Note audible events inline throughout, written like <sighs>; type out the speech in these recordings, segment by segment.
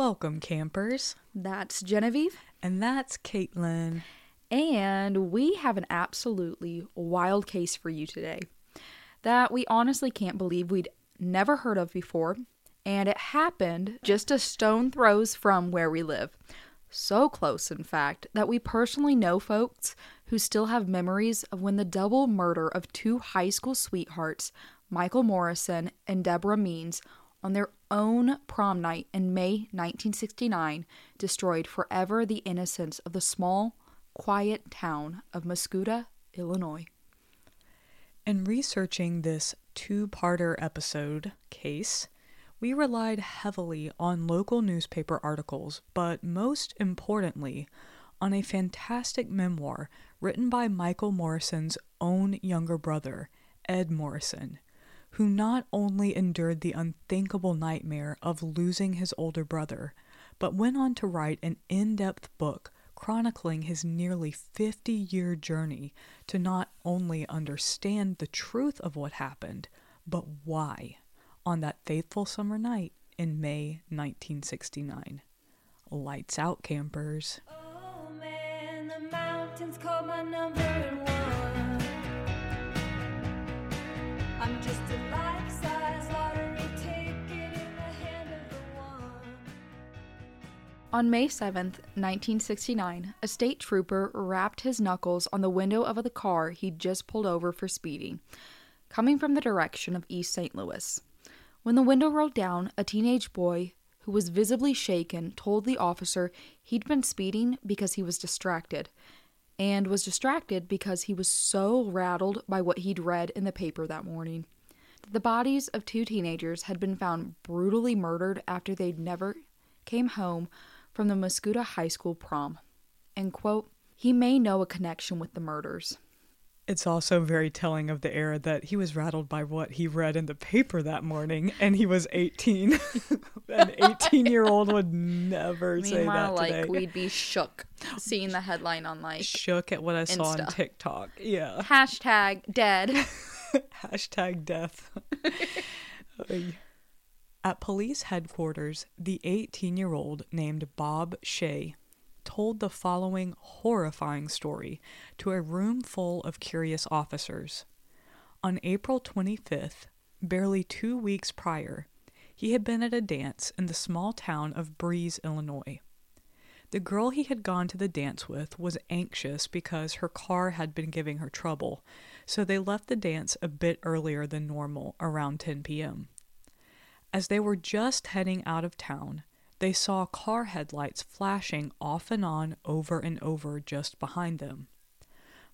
Welcome, campers. That's Genevieve. And that's Caitlin. And we have an absolutely wild case for you today that we honestly can't believe we'd never heard of before. And it happened just a stone throws from where we live. So close, in fact, that we personally know folks who still have memories of when the double murder of two high school sweethearts, Michael Morrison and Deborah Means, on their own prom night in May 1969, destroyed forever the innocence of the small, quiet town of Mascoutah, Illinois. In researching this two parter episode case, we relied heavily on local newspaper articles, but most importantly, on a fantastic memoir written by Michael Morrison's own younger brother, Ed Morrison, who not only endured the unthinkable nightmare of losing his older brother, but went on to write an in depth book chronicling his nearly 50 year journey to not only understand the truth of what happened, but why on that fateful summer night in May 1969. Lights out, campers. Oh man, On May 7th, 1969, a state trooper rapped his knuckles on the window of the car he'd just pulled over for speeding, coming from the direction of East St. Louis. When the window rolled down, a teenage boy who was visibly shaken told the officer he'd been speeding because he was distracted, and was distracted because he was so rattled by what he'd read in the paper that morning. That the bodies of two teenagers had been found brutally murdered after they'd never came home from the Mascoutah High School prom. And quote, he may know a connection with the murders. It's also very telling of the era that he was rattled by what he read in the paper that morning, and he was 18. <laughs> An 18 year old would never say that today. like we'd be shook seeing the headline on like shook at what I saw on TikTok. Yeah. Hashtag dead. <laughs> Hashtag death. <laughs> At police headquarters, the 18 year old named Bob Shea told the following horrifying story to a room full of curious officers. On April 25th, barely two weeks prior, he had been at a dance in the small town of Breese, Illinois. The girl he had gone to the dance with was anxious because her car had been giving her trouble, so they left the dance a bit earlier than normal, around 10 p.m. As they were just heading out of town, they saw car headlights flashing off and on over and over just behind them.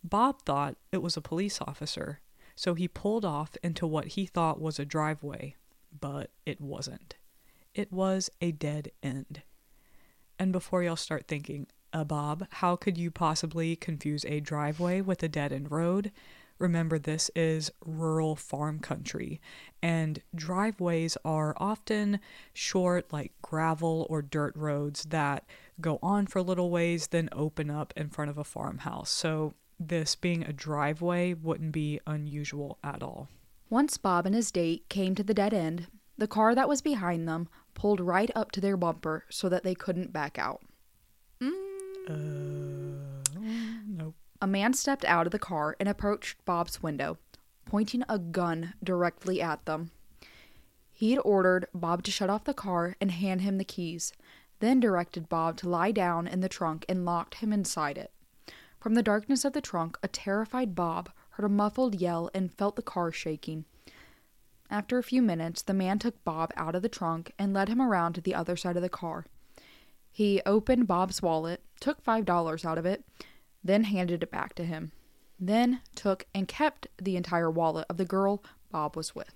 Bob thought it was a police officer, so he pulled off into what he thought was a driveway, but it wasn't. It was a dead end. And before y'all start thinking, uh, Bob, how could you possibly confuse a driveway with a dead end road? Remember, this is rural farm country, and driveways are often short, like gravel or dirt roads that go on for a little ways, then open up in front of a farmhouse. So, this being a driveway wouldn't be unusual at all. Once Bob and his date came to the dead end, the car that was behind them pulled right up to their bumper so that they couldn't back out. Mm. Uh, nope. A man stepped out of the car and approached Bob's window, pointing a gun directly at them. He had ordered Bob to shut off the car and hand him the keys, then directed Bob to lie down in the trunk and locked him inside it. From the darkness of the trunk, a terrified Bob heard a muffled yell and felt the car shaking. After a few minutes, the man took Bob out of the trunk and led him around to the other side of the car. He opened Bob's wallet, took five dollars out of it, then handed it back to him, then took and kept the entire wallet of the girl Bob was with.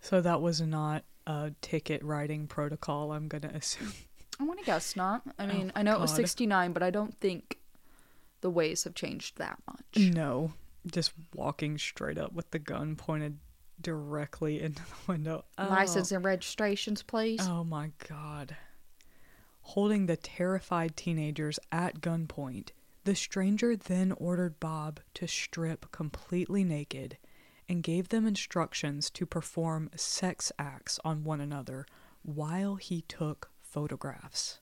So that was not a ticket writing protocol, I'm going to assume. I want to guess not. I oh, mean, oh, I know God. it was 69, but I don't think the ways have changed that much. No. Just walking straight up with the gun pointed directly into the window. Oh. License and registrations, please. Oh my God. Holding the terrified teenagers at gunpoint, the stranger then ordered Bob to strip completely naked and gave them instructions to perform sex acts on one another while he took photographs.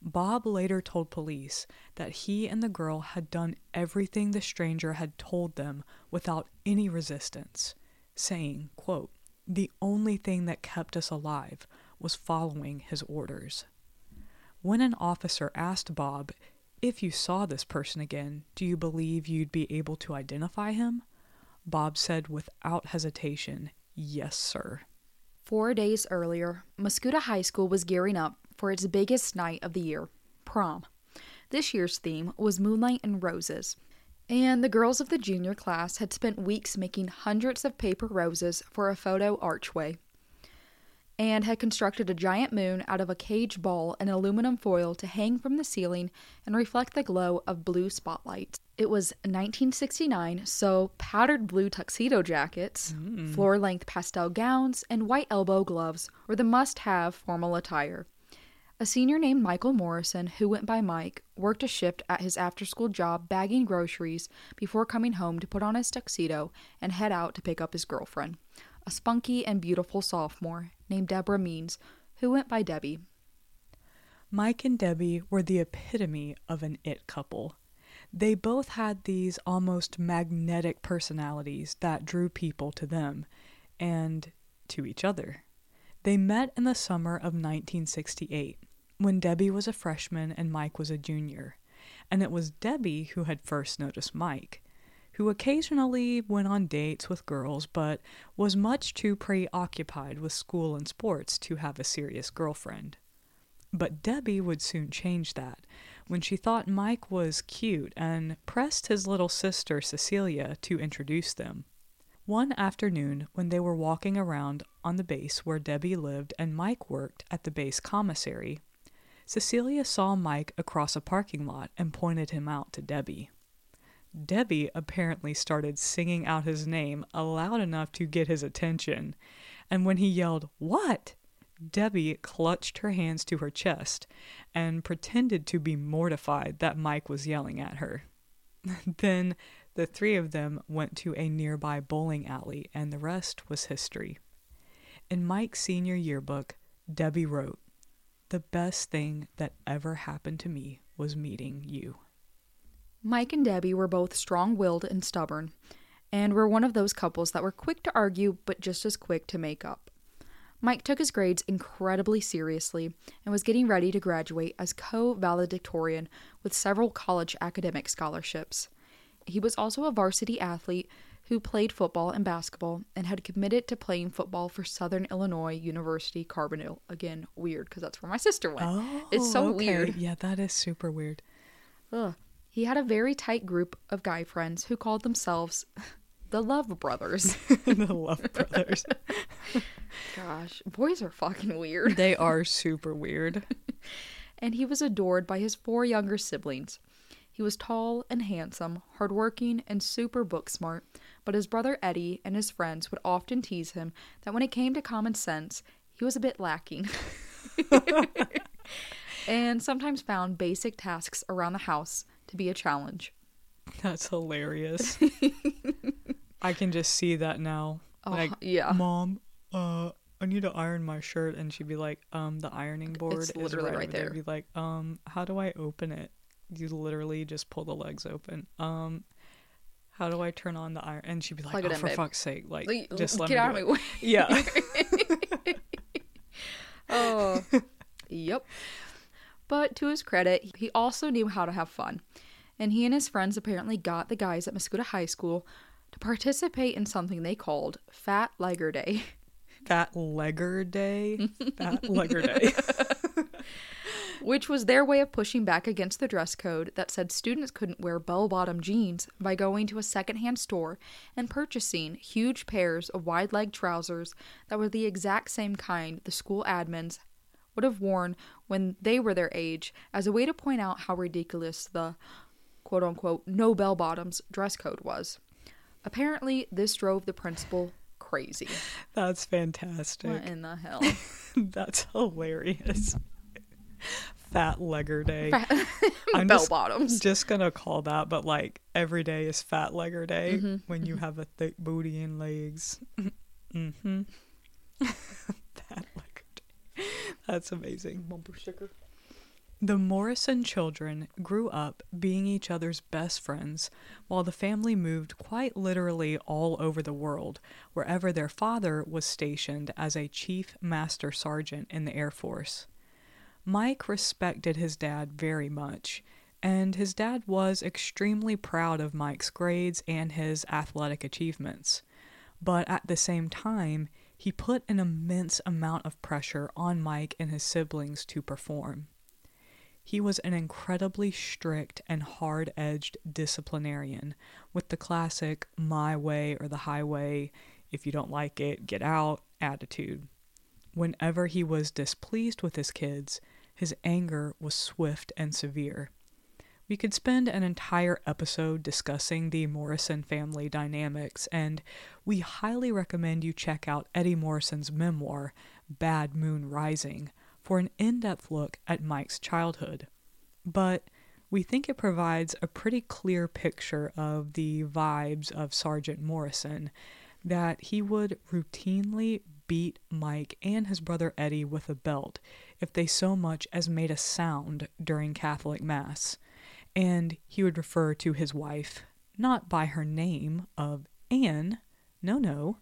Bob later told police that he and the girl had done everything the stranger had told them without any resistance, saying, quote, The only thing that kept us alive was following his orders. When an officer asked Bob, If you saw this person again, do you believe you'd be able to identify him? Bob said without hesitation, Yes, sir. Four days earlier, Mascoutah High School was gearing up for its biggest night of the year prom. This year's theme was Moonlight and Roses. And the girls of the junior class had spent weeks making hundreds of paper roses for a photo archway and had constructed a giant moon out of a cage ball and aluminum foil to hang from the ceiling and reflect the glow of blue spotlights. It was 1969, so powdered blue tuxedo jackets, mm. floor length pastel gowns, and white elbow gloves were the must have formal attire. A senior named Michael Morrison, who went by Mike, worked a shift at his after school job bagging groceries before coming home to put on his tuxedo and head out to pick up his girlfriend a spunky and beautiful sophomore named Deborah Means, who went by Debbie. Mike and Debbie were the epitome of an it couple. They both had these almost magnetic personalities that drew people to them and to each other. They met in the summer of 1968 when Debbie was a freshman and Mike was a junior, and it was Debbie who had first noticed Mike who occasionally went on dates with girls but was much too preoccupied with school and sports to have a serious girlfriend. But Debbie would soon change that when she thought Mike was cute and pressed his little sister Cecilia to introduce them. One afternoon, when they were walking around on the base where Debbie lived and Mike worked at the base commissary, Cecilia saw Mike across a parking lot and pointed him out to Debbie. Debbie apparently started singing out his name loud enough to get his attention. And when he yelled, What? Debbie clutched her hands to her chest and pretended to be mortified that Mike was yelling at her. <laughs> then the three of them went to a nearby bowling alley, and the rest was history. In Mike's senior yearbook, Debbie wrote, The best thing that ever happened to me was meeting you. Mike and Debbie were both strong willed and stubborn, and were one of those couples that were quick to argue but just as quick to make up. Mike took his grades incredibly seriously and was getting ready to graduate as co valedictorian with several college academic scholarships. He was also a varsity athlete who played football and basketball and had committed to playing football for Southern Illinois University Carbondale. Again, weird because that's where my sister went. Oh, it's so oh, okay. weird. Yeah, that is super weird. Ugh. He had a very tight group of guy friends who called themselves <laughs> the Love Brothers. <laughs> the Love Brothers. <laughs> Gosh, boys are fucking weird. They are super weird. and he was adored by his four younger siblings. He was tall and handsome, hardworking, and super book smart, but his brother Eddie and his friends would often tease him that when it came to common sense, he was a bit lacking. and sometimes found basic tasks around the house to be a challenge. <laughs> That's hilarious. <laughs> I can just see that now. Oh, like, yeah. Mom, uh, I need to iron my shirt, and she'd be like, um, the ironing board it's is literally right, right there. there. Be like, um, how do I open it? You literally just pull the legs open. Um, how do I turn on the iron? And she'd be like, Plug oh, for babe. fuck's sake, like, like just let get me out of my way. Yeah. <laughs> oh, yep. But to his credit, he also knew how to have fun. And he and his friends apparently got the guys at Mascoutah High School to participate in something they called Fat Legger Day. <laughs> Fat Legger Day? Fat <laughs> Legger Day. <laughs> Which was their way of pushing back against the dress code that said students couldn't wear bell bottom jeans by going to a secondhand store and purchasing huge pairs of wide leg trousers that were the exact same kind the school admins would have worn when they were their age as a way to point out how ridiculous the quote unquote no bell bottoms dress code was. Apparently, this drove the principal crazy. That's fantastic. What in the hell? <laughs> That's hilarious. Fat legger day. <laughs> I'm bell just, bottoms. Just gonna call that, but like every day is fat legger day mm-hmm. when you have a thick booty and legs. <laughs> mm-hmm. That's amazing. Bumper sticker. The Morrison children grew up being each other's best friends, while the family moved quite literally all over the world, wherever their father was stationed as a chief master sergeant in the Air Force. Mike respected his dad very much, and his dad was extremely proud of Mike's grades and his athletic achievements. But at the same time, he put an immense amount of pressure on Mike and his siblings to perform. He was an incredibly strict and hard edged disciplinarian with the classic my way or the highway, if you don't like it, get out attitude. Whenever he was displeased with his kids, his anger was swift and severe. We could spend an entire episode discussing the Morrison family dynamics, and we highly recommend you check out Eddie Morrison's memoir, Bad Moon Rising, for an in depth look at Mike's childhood. But we think it provides a pretty clear picture of the vibes of Sergeant Morrison that he would routinely beat Mike and his brother Eddie with a belt if they so much as made a sound during Catholic Mass. And he would refer to his wife not by her name of Anne, no, no.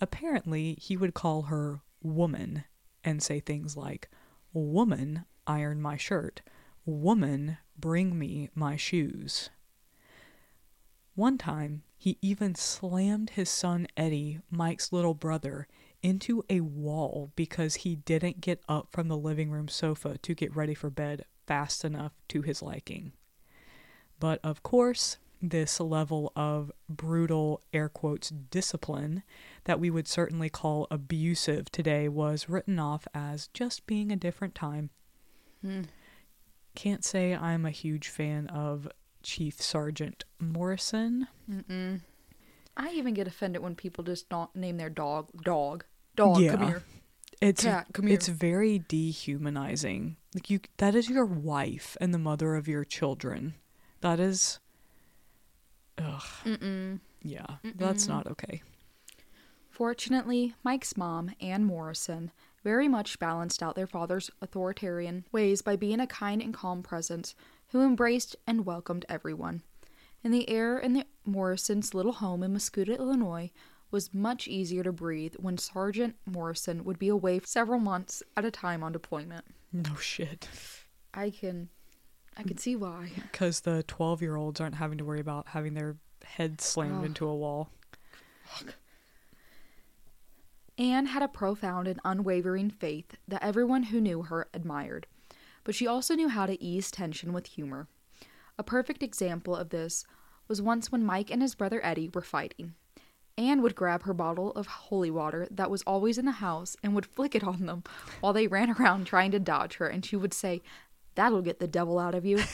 Apparently, he would call her woman and say things like, Woman, iron my shirt. Woman, bring me my shoes. One time, he even slammed his son Eddie, Mike's little brother, into a wall because he didn't get up from the living room sofa to get ready for bed fast enough to his liking. But of course, this level of brutal, air quotes, discipline that we would certainly call abusive today was written off as just being a different time. Hmm. Can't say I'm a huge fan of Chief Sergeant Morrison. Mm-mm. I even get offended when people just not name their dog dog. Dog, Yeah. come here. It's Cat, come here. it's very dehumanizing. Like you that is your wife and the mother of your children. That is ugh, Mm-mm. yeah. That's not okay. Fortunately, Mike's mom, Ann Morrison, very much balanced out their father's authoritarian ways by being a kind and calm presence who embraced and welcomed everyone. And the air in the Morrisons' little home in Mascoutah, Illinois, was much easier to breathe when Sergeant Morrison would be away for several months at a time on deployment. No shit. I can, I can see why. Because the 12 year olds aren't having to worry about having their head slammed Ugh. into a wall. Anne had a profound and unwavering faith that everyone who knew her admired, but she also knew how to ease tension with humor. A perfect example of this was once when Mike and his brother Eddie were fighting. Anne would grab her bottle of holy water that was always in the house and would flick it on them while they ran <laughs> around trying to dodge her, and she would say, That'll get the devil out of you. <laughs>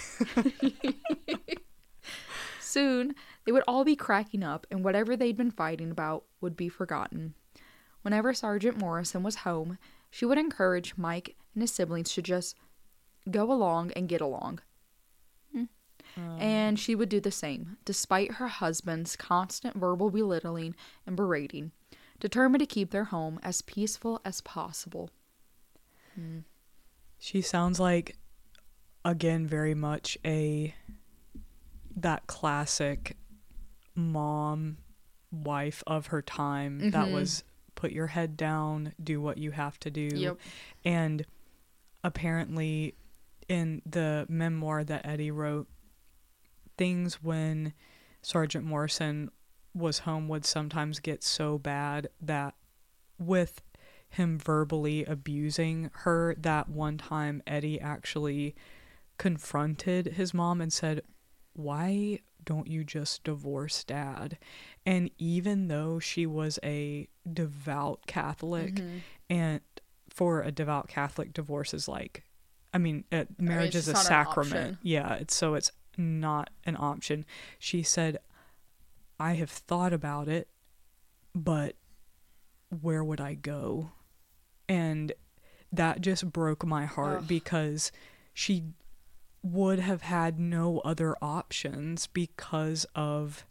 <laughs> Soon, they would all be cracking up, and whatever they'd been fighting about would be forgotten. Whenever Sergeant Morrison was home, she would encourage Mike and his siblings to just go along and get along. Hmm. And she would do the same, despite her husband's constant verbal belittling and berating, determined to keep their home as peaceful as possible. She sounds like, again, very much a that classic mom wife of her time that Mhm. was put your head down, do what you have to do. Yep. And apparently, in the memoir that Eddie wrote, things when Sergeant Morrison was home would sometimes get so bad that with him verbally abusing her, that one time Eddie actually confronted his mom and said, Why don't you just divorce dad? And even though she was a devout Catholic, Mm-hmm. and for a devout Catholic, divorce is like, I mean, uh, marriage is a just not an sacrament. Yeah, it's so it's not an option. She said, I have thought about it, but where would I go? And that just broke my heart Ugh. because she would have had no other options because of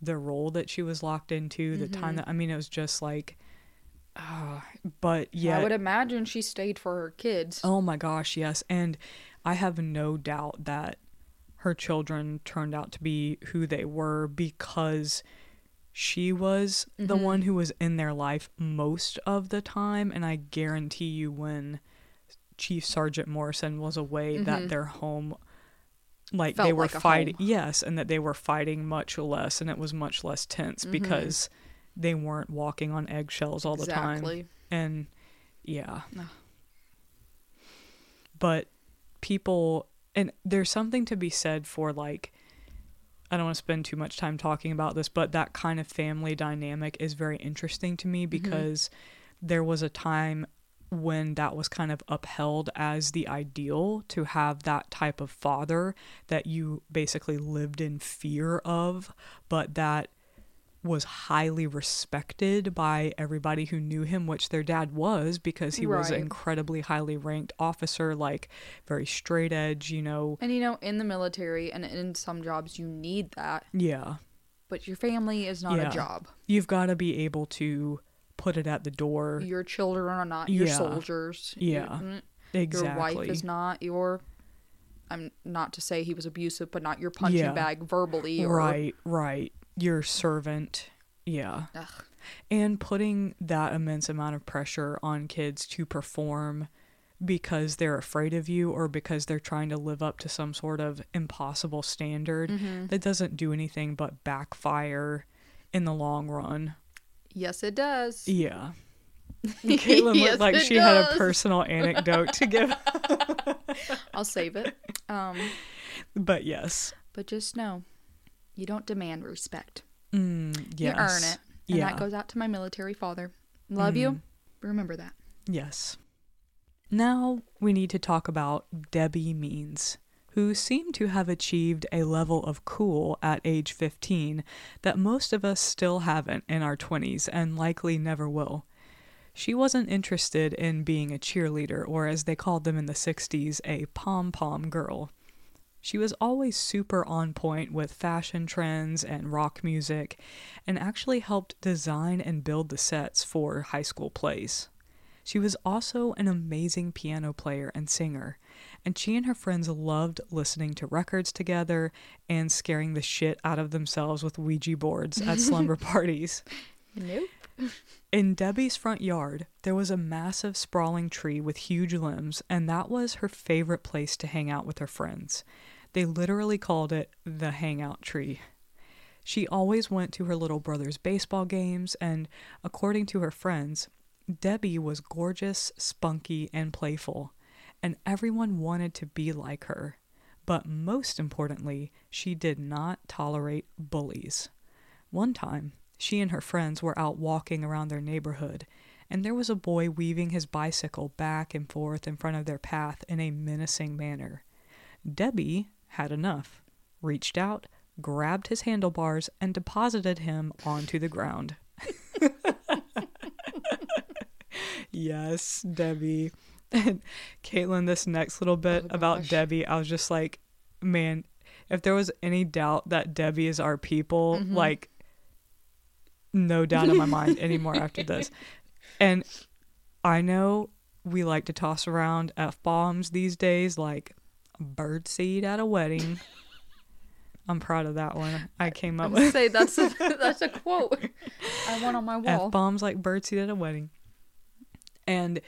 the role that she was locked into, the time Mhm. that I mean it was just like but yeah I would imagine she stayed for her kids. Oh my gosh, yes. And I have no doubt that her children turned out to be who they were because she was the Mm-hmm. one who was in their life most of the time. And I guarantee you, when Chief Sergeant Morrison was away, that their home. Like they Mm-hmm. Were like fighting, yes, and that they were fighting much less, and it was much less tense Mm-hmm. because they weren't walking on eggshells all the time and yeah Ugh. but people and there's something to be said for like i don't want to spend too much time talking about this but that kind of family dynamic is very interesting to me because there was a time when that was kind of upheld as the ideal to have that type of father that you basically lived in fear of but that was highly respected by everybody who knew him, which their dad was because he was an incredibly highly ranked officer, like very straight edge, you know. And you know, in the military and in some jobs, you need that, Yeah. but your family is not Yeah. a job. You've got to be able to put it at the door. Your children are not your Yeah. soldiers. Your- Yeah. mm, exactly. Your wife is not your. I'm not to say he was abusive, but not your punching Yeah. bag verbally. Or, Right, right. Your servant. Yeah. Ugh. and putting that immense amount of pressure on kids to perform because they're afraid of you or because they're trying to live up to some sort of impossible standard Mm-hmm. that doesn't do anything but backfire in the long run. Yes, it does. Yeah. <laughs> Caitlin Yes, looked like she had a personal anecdote to give. <laughs> I'll save it. Um, But yes. but just know, you don't demand respect. Mm, yes. You earn it, and Yeah. that goes out to my military father. Love you. Remember that. Yes. Now we need to talk about Debbie Means, who seemed to have achieved a level of cool at age 15 that most of us still haven't in our 20s and likely never will. She wasn't interested in being a cheerleader, or as they called them in the 60s, a pom pom girl. She was always super on point with fashion trends and rock music, and actually helped design and build the sets for high school plays. She was also an amazing piano player and singer, and she and her friends loved listening to records together and scaring the shit out of themselves with Ouija boards at <laughs> slumber parties. Nope. In Debbie's front yard, there was a massive sprawling tree with huge limbs, and that was her favorite place to hang out with her friends. They literally called it the hangout tree. She always went to her little brother's baseball games, and according to her friends, Debbie was gorgeous, spunky, and playful, and everyone wanted to be like her. But most importantly, she did not tolerate bullies. One time, she and her friends were out walking around their neighborhood, and there was a boy weaving his bicycle back and forth in front of their path in a menacing manner. Debbie had enough, reached out, grabbed his handlebars, and deposited him onto the ground. <laughs> yes, Debbie. <laughs> And Caitlin, this next little bit Oh, about. Debbie, I was just like, man, if there was any doubt that Debbie is our people, Mm-hmm. like, no doubt in my mind anymore after this. <laughs> And I know we like to toss around F bombs these days, like birdseed at a wedding. <laughs> I'm proud of that one. I came up with say that's a, that's a quote I want on my wall. F bombs like birdseed at a wedding. And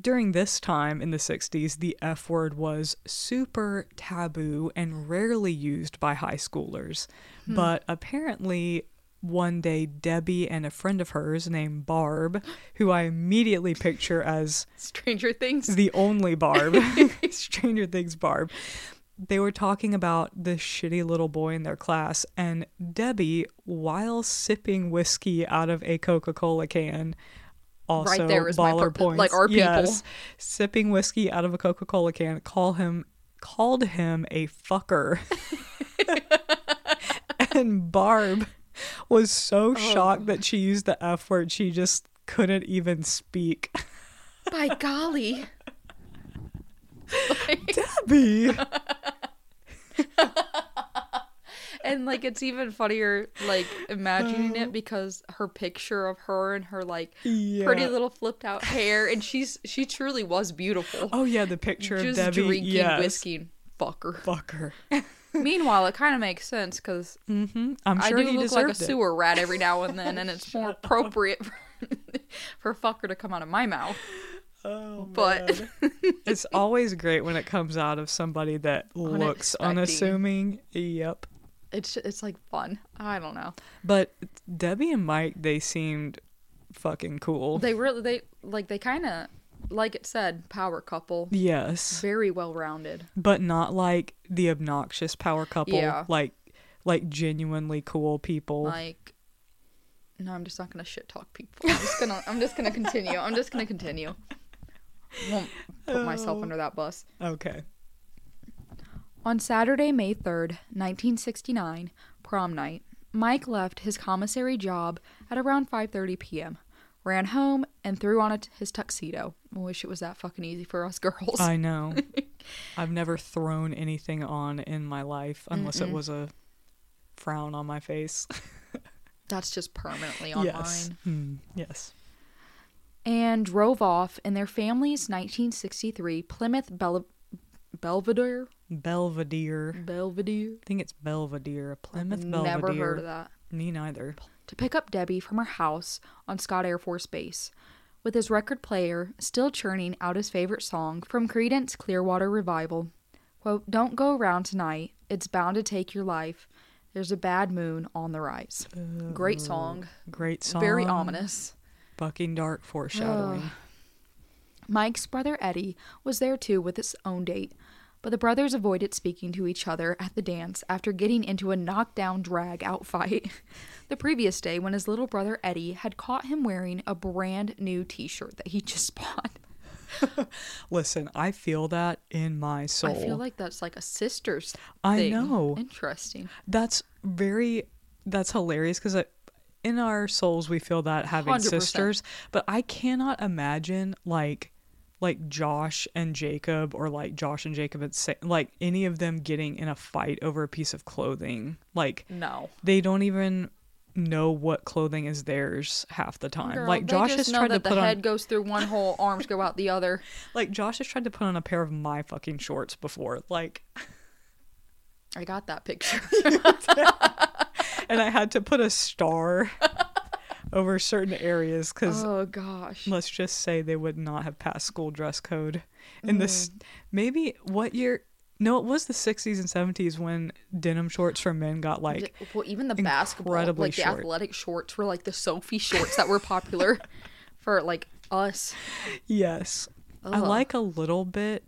during this time in the 60s, the F word was super taboo and rarely used by high schoolers. Hmm. But apparently, one day, Debbie and a friend of hers named Barb, who I immediately picture as Stranger Things. the only Barb, <laughs> <laughs> Stranger Things Barb. They were talking about this shitty little boy in their class, and Debbie, while sipping whiskey out of a Coca Cola can, also there is my baller per- points. like our people. Yes, sipping whiskey out of a Coca Cola can, call him called him a fucker, <laughs> and Barb was so oh. shocked that she used the F word, she just couldn't even speak. <laughs> By golly. Debbie. <laughs> And like it's even funnier like imagining it <sighs> because her picture of her and her like Yeah. pretty little flipped out hair and she's she truly was beautiful. Oh yeah, the picture of Just Debbie. drinking yes. whiskey. Fucker. Fucker. <laughs> Meanwhile, it kind of makes sense because hmm I'm I sure do he look like a it. sewer rat every now and then, <laughs> and it's more appropriate for, <laughs> for fucker to come out of my mouth. Oh, But it's always great when it comes out of somebody that looks unassuming. Yep. It's it's like fun. I don't know. But Debbie and Mike, they seemed fucking cool. They really they like they kind of like it said power couple. yes. Very well rounded. But not like the obnoxious power couple. Yeah. Like like genuinely cool people. Like no, I'm just not gonna shit talk people. I'm just gonna I'm just gonna continue. I'm just gonna continue. Won't put myself <laughs> Oh. under that bus. okay. On Saturday, May 3rd, 1969, prom night, Mike left his commissary job at around 5:30 p.m., ran home and threw on a t- his tuxedo. I wish it was that fucking easy for us <laughs> girls. I know. <laughs> I've never thrown anything on in my life unless it was a frown on my face. <laughs> That's just permanently on yes. mine. Hmm, yes. And drove off in their family's 1963 Plymouth Bel- Belvedere. Belvedere. Belvedere. I think it's Belvedere. A Plymouth Never Belvedere. heard of that. Me neither. to pick up Debbie from her house on Scott Air Force Base, with his record player still churning out his favorite song from Creedence Clearwater Revival. Quote, Don't go around tonight. It's bound to take your life. There's a bad moon on the rise. Great song. Great song. Very ominous. Fucking dark foreshadowing. Mike's brother Eddie was there too with his own date, but the brothers avoided speaking to each other at the dance after getting into a knockdown drag out fight <laughs> the previous day when his little brother Eddie had caught him wearing a brand new t shirt that he just <laughs> bought. <laughs> Listen, I feel that in my soul. I feel like that's like a sister's I thing. know. Interesting. that's very that's hilarious because in our souls we feel that having 100%. sisters but i cannot imagine like like josh and jacob or like josh and jacob and Sa- like any of them getting in a fight over a piece of clothing like No. they don't even know what clothing is theirs half the time Girl, like josh has tried to that the head on goes through one hole, <laughs> arms go out the other. like josh has tried to put on a pair of my fucking shorts before like <laughs> I got that picture. <laughs> and i had to put a star over certain areas because oh gosh. let's just say they would not have passed school dress code in this Mm. maybe what year no it was the 60s and 70s when denim shorts for men got like well, even the basketball, like the short. athletic shorts were like the Sophie shorts that were popular <laughs> for like us. yes i like a little bit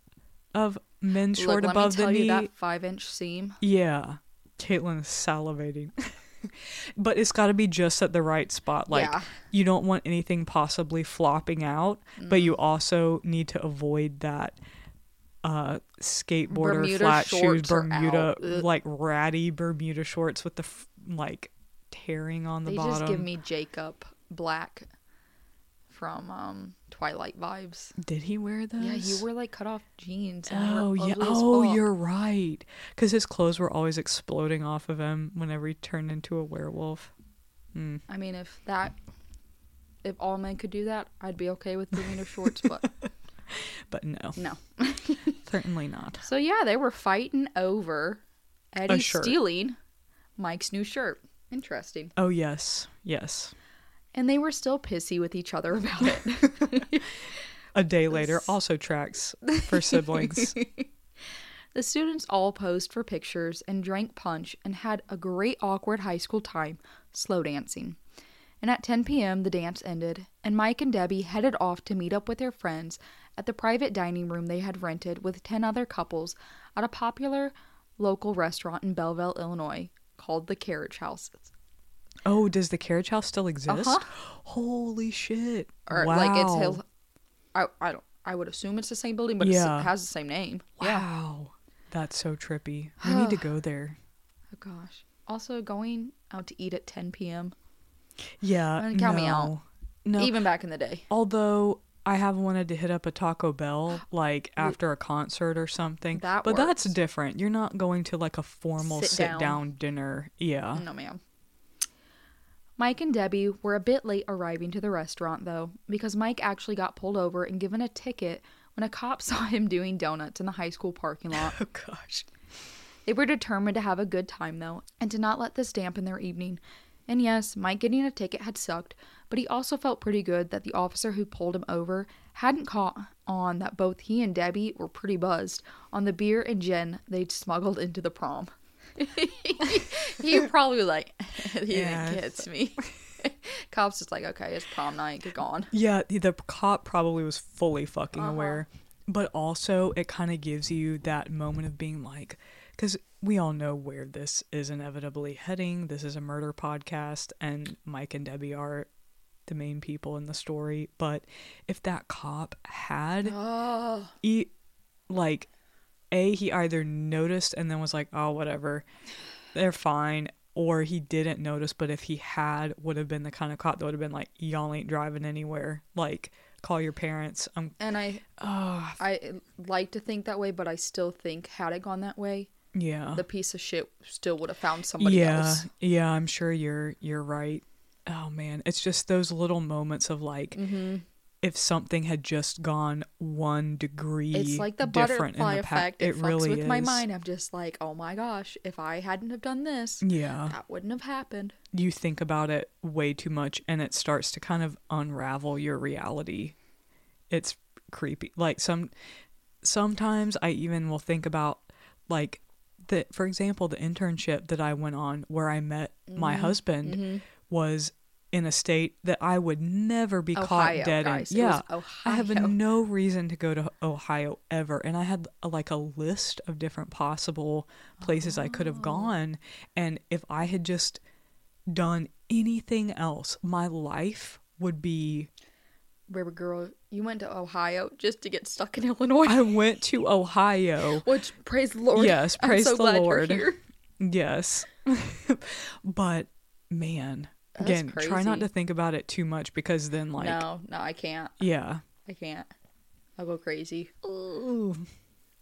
of men's Look, short let above the knee you that five inch seam. yeah caitlin is salivating <laughs> <laughs> but it's got to be just at the right spot like Yeah. you don't want anything possibly flopping out but Mm. you also need to avoid that uh skateboarder Bermuda flat shoes bermuda like ratty bermuda shorts with the f- like tearing on the They bottom just give me Jacob Black from um Twilight vibes. did he wear those Yeah, he wore like cut off jeans. Oh yeah! Oh, you're right. Because his clothes were always exploding off of him whenever he turned into a werewolf. Mm. I mean, if that, if all men could do that, I'd be okay with Bermuda shorts. But <laughs> But no, no. <laughs> certainly not. So yeah, they were fighting over Eddie stealing Mike's new shirt. Interesting. Oh yes, yes. And they were still pissy with each other about it. <laughs> A day later, also tracks for <laughs> siblings. the students all posed for pictures and drank punch and had a great awkward high school time slow dancing. And at 10 p.m., the dance ended, and Mike and Debbie headed off to meet up with their friends at the private dining room they had rented with 10 other couples at a popular local restaurant in Belleville, Illinois called the Carriage House. Oh, does the carriage house still exist? Uh-huh. Holy shit! Or wow. like it's Hill. I, I don't. I would assume it's the same building, but Yeah. it has the same name. Yeah. Wow, that's so trippy. We need to <sighs> go there. Oh gosh. Also, going out to eat at 10 p.m. Yeah, Uh, count me out. no. No, Even back in the day. although I have wanted to hit up a Taco Bell <gasps> like after a concert or something. That but that's different. You're not going to like a formal Sit sit, down. down. dinner. Yeah. No, ma'am. Mike and Debbie were a bit late arriving to the restaurant, though, because Mike actually got pulled over and given a ticket when a cop <laughs> saw him doing donuts in the high school parking lot. Oh gosh. They were determined to have a good time, though, and to not let this dampen their evening. And yes, Mike getting a ticket had sucked, but he also felt pretty good that the officer who pulled him over hadn't caught on that both he and Debbie were pretty buzzed on the beer and gin they'd smuggled into the prom. <laughs> he probably like, <laughs> he Yeah. gets me. <laughs> Cop's just like, okay, it's prom night, get gone. Yeah, the- the cop probably was fully fucking Uh-huh. aware. But also, it kind of gives you that moment of being like, because we all know where this is inevitably heading. This is a murder podcast, and Mike and Debbie are the main people in the story. But if that cop had, Oh, <gasps> e- like, A, he either noticed and then was like, oh, whatever, they're fine. Or he didn't notice, but if he had, would have been the kind of cop that would have been like, y'all ain't driving anywhere. Like, call your parents. I'm and I, Oh, I like to think that way, but I still think had it gone that way, yeah. the piece of shit still would have found somebody yeah. else. Yeah, I'm sure you're you're right. Oh man, it's just those little moments of like Mm-hmm. If something had just gone one degree It's like the butterfly the pa- effect. It, it really with my mind. I'm just like, oh my gosh, if I hadn't have done this, Yeah. that wouldn't have happened. You think about it way too much and it starts to kind of unravel your reality. It's creepy. Like some sometimes I even will think about like the for example, the internship that I went on where I met my Mm-hmm. husband was in a state that I would never be Ohio, caught dead guys. in. It was Yeah. I have no reason to go to Ohio ever. And I had a, like a list of different possible places I could Oh. have gone. And if I had just done anything else, my life would be. Baby girl, you went to Ohio just to get stuck in Illinois. I went to Ohio. <laughs> Which praise the Lord. Yes, praise so the Lord. Yes. <laughs> but man, That's again, try not to think about it too much because then, like, no, no, I can't. yeah. I can't. I'll go crazy.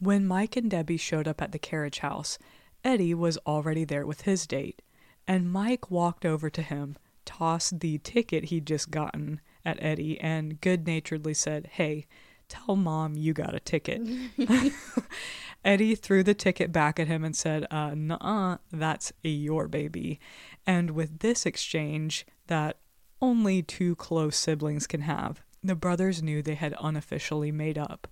When Mike and Debbie showed up at the carriage house, Eddie was already there with his date, and Mike walked over to him, tossed the ticket he'd just gotten at Eddie, and good naturedly said, Hey, tell mom you got a ticket. <laughs> Eddie threw the ticket back at him and said, uh, Nuh that's your baby. And with this exchange that only two close siblings can have, the brothers knew they had unofficially made up.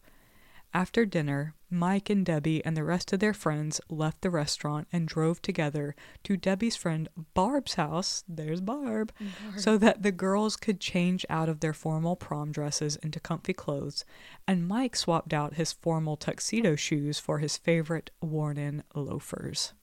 After dinner, Mike and Debbie and the rest of their friends left the restaurant and drove together to Debbie's friend Barb's house. There's Barb. So that the girls could change out of their formal prom dresses into comfy clothes, and Mike swapped out his formal tuxedo shoes for his favorite worn in loafers.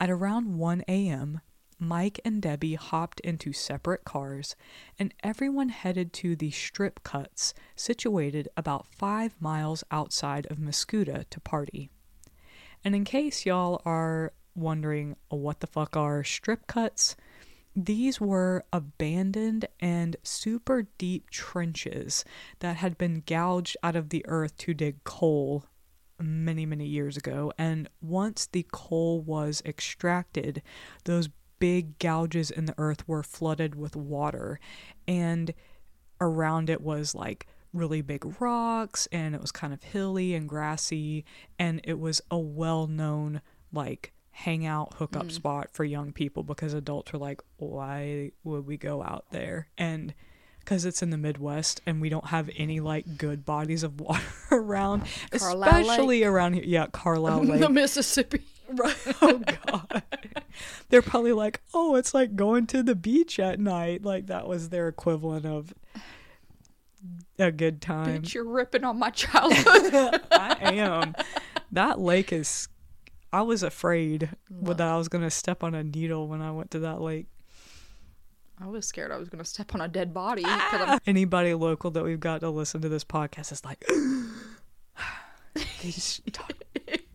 At around 1 a.m., Mike and Debbie hopped into separate cars, and everyone headed to the strip cuts situated about five miles outside of Mascoutah to party. And in case y'all are wondering what the fuck are strip cuts, these were abandoned and super deep trenches that had been gouged out of the earth to dig coal many, many years ago. And once the coal was extracted, those big gouges in the earth were flooded with water. And around it was like really big rocks, and it was kind of hilly and grassy. And it was a well known, like, hangout hookup mm. spot for young people because adults were like, why would we go out there? And because it's in the Midwest and we don't have any like good bodies of <laughs> water around, Carlyle especially around here. Yeah, Carlyle <laughs> Lake. the Mississippi. Right. <laughs> Oh god. They're probably like, "Oh, it's like going to the beach at night." Like that was their equivalent of a good time. Bitch, you're ripping on my <laughs> childhood. <laughs> I am. That lake is I was afraid that I was going to step on a needle when I went to that lake. I was scared I was going to step on a dead body. Ah! I'm- Anybody local that we've got to listen to this podcast is like <gasps> they just talk,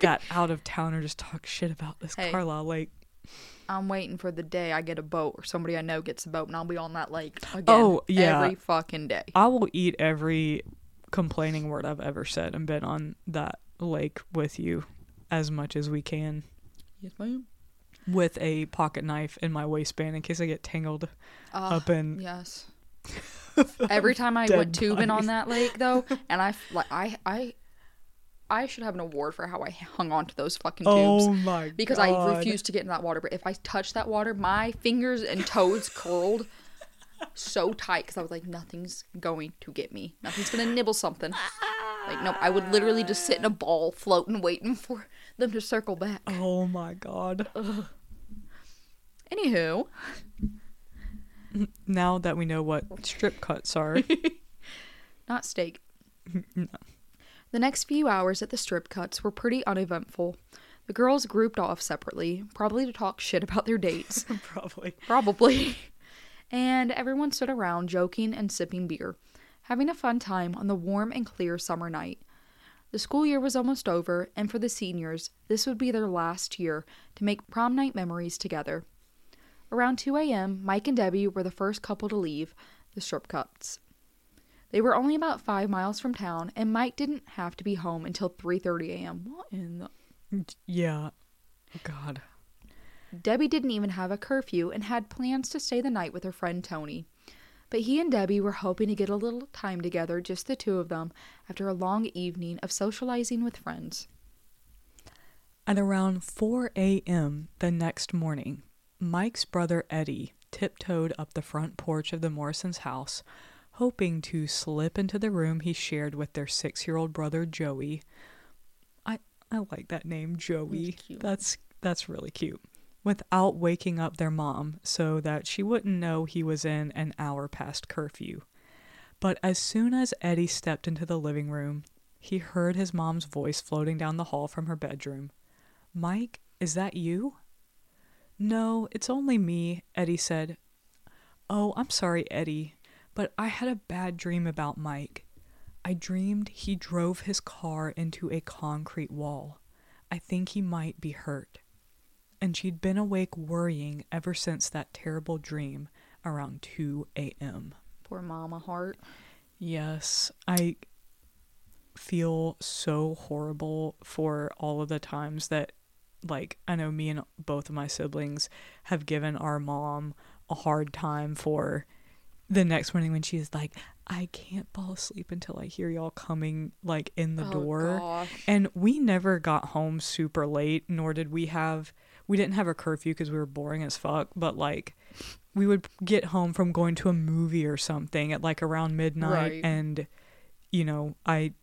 that out of town or just talk shit about this Hey. Carlyle lake. I'm waiting for the day I get a boat or somebody I know gets a boat and I'll be on that lake again. Oh, yeah. Every fucking day. I will eat every complaining word I've ever said and been on that lake with you as much as we can Yes, ma'am. with a pocket knife in my waistband in case I get tangled Uh, up in yes. <laughs> Every time I Dead went tubing on bodies. that lake though, and I f- like I I I should have an award for how I hung on to those fucking oh tubes. Oh my because god. I refused to get in that water. But if I touched that water, my fingers and toes curled so tight because I was like, nothing's going to get me. Nothing's gonna nibble something. Like no, I would literally just sit in a ball, floating, waiting <laughs> for them to circle back. Oh my god. Anywho, Now that we know what strip cuts are, <laughs> not steak. <laughs> No. The next few hours at the strip cuts were pretty uneventful. The girls grouped off separately, probably to talk shit about their dates. <laughs> probably. Probably. and everyone stood around joking and sipping beer, having a fun time on the warm and clear summer night. The school year was almost over, and for the seniors, this would be their last year to make prom night memories together. Around 2 a.m., Mike and Debbie were the first couple to leave the strip cuts. They were only about five miles from town, and Mike didn't have to be home until 3:30 a.m. What in the Yeah. God. Debbie didn't even have a curfew and had plans to stay the night with her friend Tony. But he and Debbie were hoping to get a little time together, just the two of them, after a long evening of socializing with friends. At around 4 a.m. the next morning, Mike's brother Eddie tiptoed up the front porch of the Morrisons' house, hoping to slip into the room he shared with their six year old brother Joey. I, I like that name, Joey. It's. That's that's really cute. Without waking up their mom so that she wouldn't know he was in an hour past curfew. But as soon as Eddie stepped into the living room, he heard his mom's voice floating down the hall from her bedroom. Mike, is that you? No, it's only me, Eddie said. Oh, I'm sorry, Eddie, but I had a bad dream about Mike. I dreamed he drove his car into a concrete wall. I think he might be hurt. And she'd been awake worrying ever since that terrible dream around 2 a.m. Poor mama heart. Yes, I feel so horrible for all of the times that, like, I know me and both of my siblings have given our mom a hard time for the next morning when she's like, I can't fall asleep until I hear y'all coming, like, in the Oh, door. gosh. And we never got home super late, nor did we have, we didn't have a curfew because we were boring as fuck, but like, we would get home from going to a movie or something at like around midnight Right. and you know i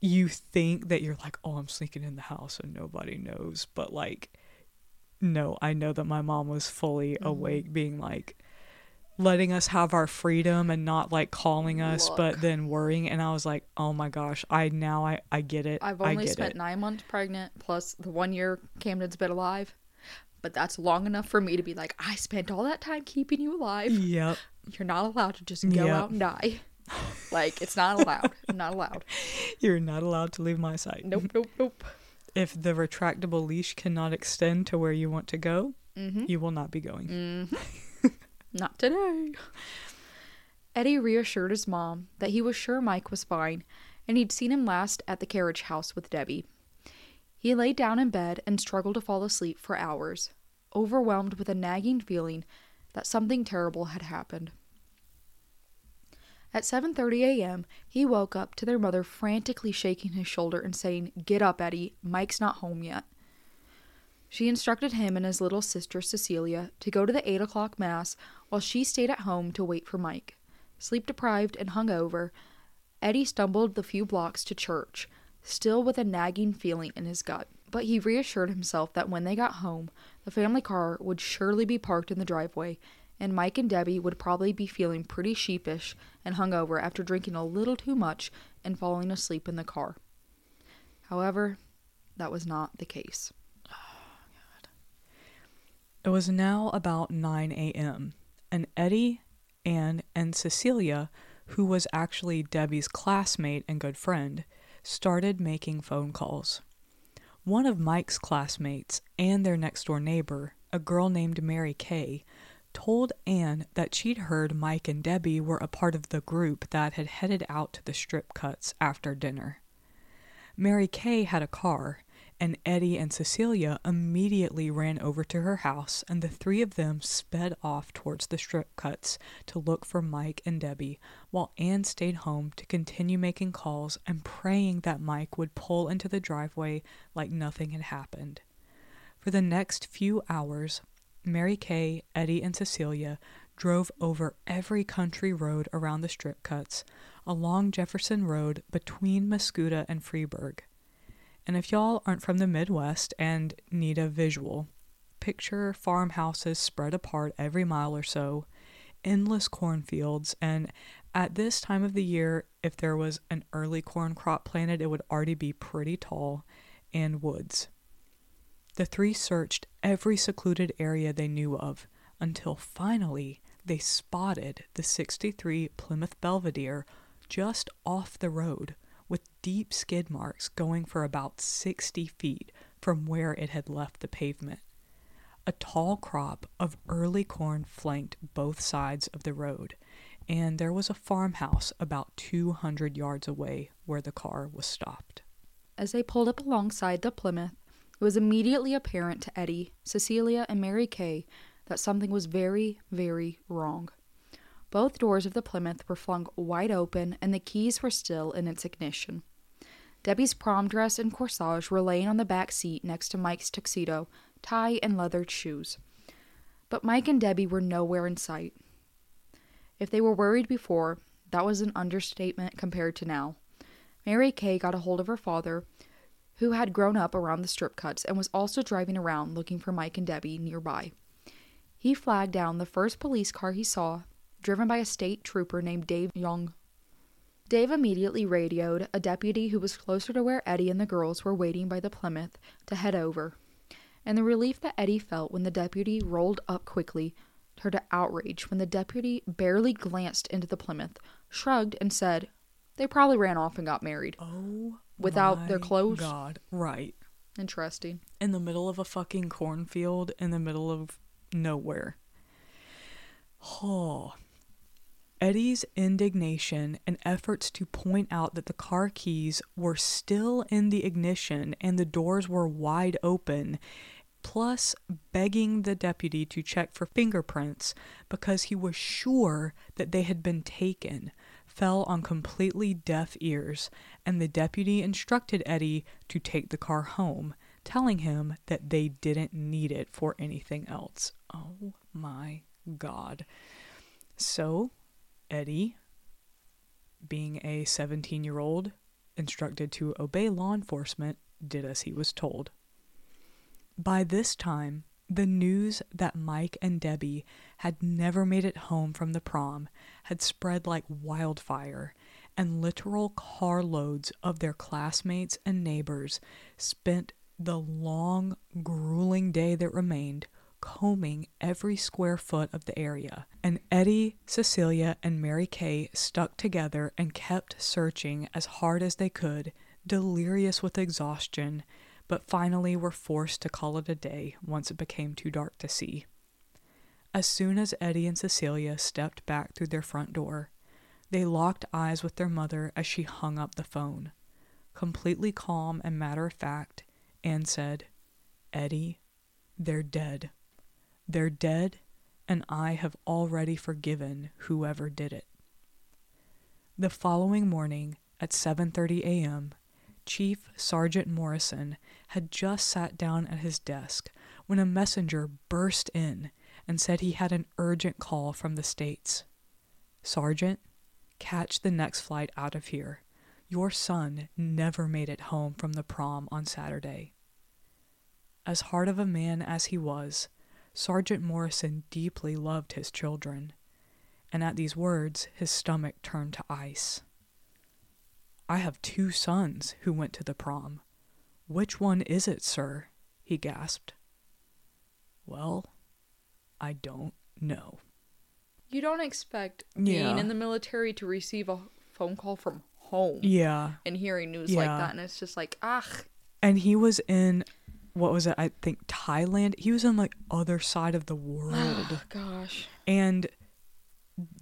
you think that you're like oh i'm sneaking in the house and nobody knows but like no i know that my mom was fully Mm-hmm. awake being like letting us have our freedom and not like calling us but then worrying and i was like oh my gosh i now i i get it I've only spent it. nine months pregnant, plus the one year Camden's been alive. But that's long enough for me to be like, I spent all that time keeping you alive. yep You're not allowed to just go Yep. out and die. Like, it's not allowed. <laughs> not allowed. you're not allowed to leave my sight Nope, nope, nope. if the retractable leash cannot extend to where you want to go Mm-hmm. you will not be going Not today. Eddie reassured his mom that he was sure Mike was fine, and he'd seen him last at the carriage house with Debbie. He lay down in bed and struggled to fall asleep for hours, overwhelmed with a nagging feeling that something terrible had happened. At 7:30 a.m., he woke up to their mother frantically shaking his shoulder and saying, "Get up, Eddie. Mike's not home yet." She instructed him and his little sister Cecilia to go to the 8 o'clock Mass while she stayed at home to wait for Mike. Sleep deprived and hungover, Eddie stumbled the few blocks to church, still with a nagging feeling in his gut. But he reassured himself that when they got home, the family car would surely be parked in the driveway, and Mike and Debbie would probably be feeling pretty sheepish and hungover after drinking a little too much and falling asleep in the car. However, that was not the case. It was now about 9 a.m., and Eddie, Anne, and Cecilia, who was actually Debbie's classmate and good friend, started making phone calls. One of Mike's classmates and their next door neighbor, a girl named Mary Kay, told Anne that she'd heard Mike and Debbie were a part of the group that had headed out to the strip cuts after dinner. Mary Kay had a car, and Eddie and Cecilia immediately ran over to her house, and the three of them sped off towards the strip cuts to look for Mike and Debbie, while Anne stayed home to continue making calls and praying that Mike would pull into the driveway like nothing had happened. For the next few hours, Mary Kay, Eddie, and Cecilia drove over every country road around the strip cuts, along Jefferson Road between Mascoutah and Freeburg. And if y'all aren't from the Midwest and need a visual, picture farmhouses spread apart every mile or so, endless cornfields, and at this time of the year, if there was an early corn crop planted, it would already be pretty tall, and woods. The three searched every secluded area they knew of until finally they spotted the 63 Plymouth Belvedere just off the road with deep skid marks going for about 60 feet from where it had left the pavement. A tall crop of early corn flanked both sides of the road, and there was a farmhouse about 200 yards away where the car was stopped. As they pulled up alongside the Plymouth, it was immediately apparent to Eddie, Cecilia, and Mary Kay that something was very, very wrong. Both doors of the Plymouth were flung wide open, and the keys were still in its ignition. Debbie's prom dress and corsage were laying on the back seat next to Mike's tuxedo, tie, and leathered shoes. But Mike and Debbie were nowhere in sight. If they were worried before, that was an understatement compared to now. Mary Kay got a hold of her father, who had grown up around the strip cuts and was also driving around looking for Mike and Debbie nearby. He flagged down the first police car he saw driven by a state trooper named Dave Young. Dave immediately radioed a deputy who was closer to where Eddie and the girls were waiting by the Plymouth to head over. And the relief that Eddie felt when the deputy rolled up quickly turned to outrage when the deputy barely glanced into the Plymouth, shrugged, and said, They probably ran off and got married. Oh, Without their clothes? God, right. Interesting. In the middle of a fucking cornfield, in the middle of nowhere. Oh, Eddie's indignation and efforts to point out that the car keys were still in the ignition and the doors were wide open, plus begging the deputy to check for fingerprints because he was sure that they had been taken, fell on completely deaf ears, and the deputy instructed Eddie to take the car home, telling him that they didn't need it for anything else. Oh my god. So, Eddie, being a 17 year old instructed to obey law enforcement, did as he was told. By this time, the news that Mike and Debbie had never made it home from the prom had spread like wildfire, and literal carloads of their classmates and neighbors spent the long, grueling day that remained combing every square foot of the area. And Eddie, Cecilia, and Mary Kay stuck together and kept searching as hard as they could, delirious with exhaustion, but finally were forced to call it a day once it became too dark to see. As soon as Eddie and Cecilia stepped back through their front door, they locked eyes with their mother as she hung up the phone. Completely calm and matter of fact, Anne said, Eddie, they're dead. They're dead, and I have already forgiven whoever did it. The following morning at 7:30 a.m., Chief Sergeant Morrison had just sat down at his desk when a messenger burst in and said he had an urgent call from the States. Sergeant, catch the next flight out of here. Your son never made it home from the prom on Saturday. As hard of a man as he was, Sergeant Morrison deeply loved his children, and at these words his stomach turned to ice. I have two sons who went to the prom. Which one is it, sir? he gasped. Well, I don't know. You don't expect being in the military to receive a phone call from home Yeah. and hearing news like that, and it's just like, ah, And he was in what was it? I think Thailand. He was on like other side of the world, Oh, <sighs> Gosh. and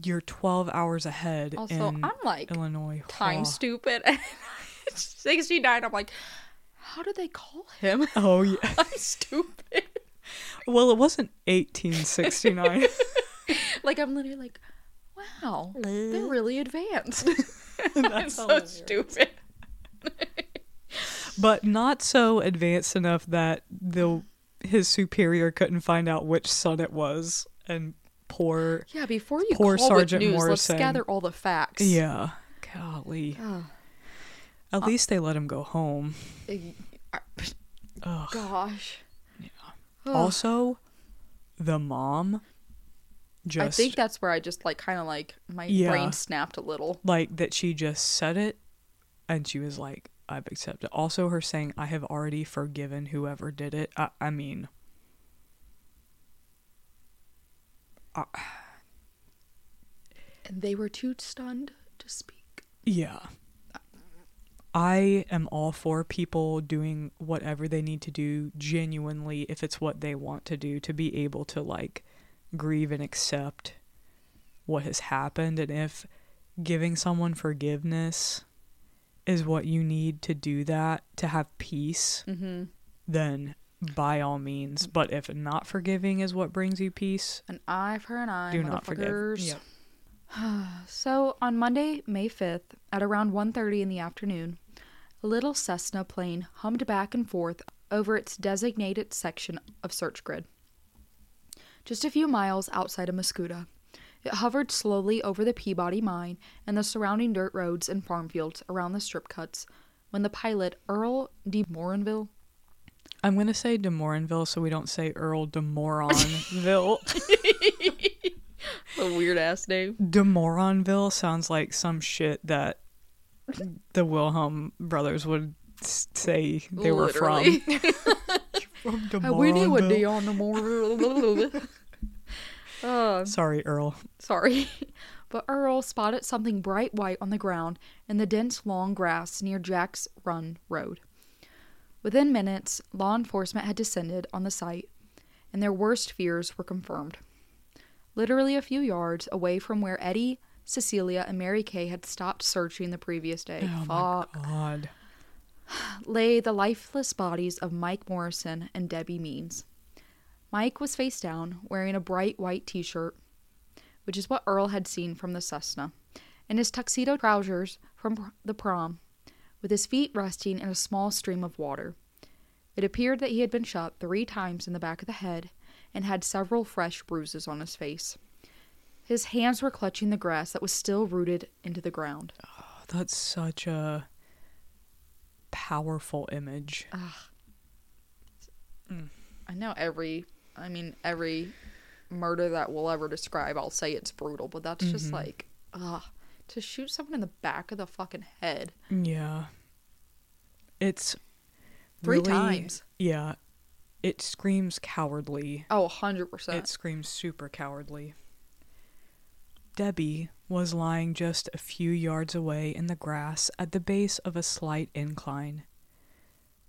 you're 12 hours ahead. Also, in I'm like Illinois. time Huh. stupid. <laughs> 69. I'm like, how do they call him? <laughs> Oh yeah. <laughs> I'm stupid. Well, it wasn't 1869. Like I'm literally like, wow, they're really advanced. That's so stupid. But not so advanced enough that the his superior couldn't find out which son it was and poor Yeah, before you Poor call Sergeant news, Morrison. let's gather all the facts. yeah golly at least they let him go home Uh, Ugh. Gosh. Ugh. also the mom I think that's where I just like kind of like my Yeah. brain snapped a little. like that she just said it and she was like i've accepted also her saying i have already forgiven whoever did it i, I mean And they were too stunned to speak. Yeah. I am all for people doing whatever they need to do genuinely if it's what they want to do to be able to like grieve and accept what has happened and if giving someone forgiveness is what you need to do that to have peace Mm-hmm. then by all means but if not forgiving is what brings you peace An eye for an eye, do not forgive. Yep. <sighs> So on Monday, May 5th, at around 1:30 in the afternoon, a little Cessna plane hummed back and forth over its designated section of search grid. Just a few miles outside of Mascoutah, it hovered slowly over the Peabody mine and the surrounding dirt roads and farm fields around the strip cuts when the pilot Earl de Morinville i'm going to say de morinville so we don't say earl de moronville <laughs> <laughs> a weird ass name. De Moronville sounds like some shit that the Wilhelm brothers would say they were from. <laughs> from De we knew a Moronville. D on the more. Uh, Sorry, Earl. sorry. <laughs> But Earl spotted something bright white on the ground in the dense long grass near Jack's Run Road. Within minutes, law enforcement had descended on the site, and their worst fears were confirmed. Literally a few yards away from where Eddie, Cecilia, and Mary Kay had stopped searching the previous day. Oh Fuck my god. <sighs> lay the lifeless bodies of Mike Morrison and Debbie Means. Mike was face down, wearing a bright white t shirt, which is what Earl had seen from the Cessna, and his tuxedo trousers from pr- the prom, with his feet resting in a small stream of water. It appeared that he had been shot three times in the back of the head and had several fresh bruises on his face. His hands were clutching the grass that was still rooted into the ground. Oh, that's such a powerful image. Ah. Mm. I know every, I mean, every murder that we'll ever describe, I'll say it's brutal, but that's just Mhm. like, ugh, to shoot someone in the back of the fucking head Yeah. It's three really- times. Yeah. It screams cowardly. Oh, 100%. It screams super cowardly. Debbie was lying just a few yards away in the grass at the base of a slight incline.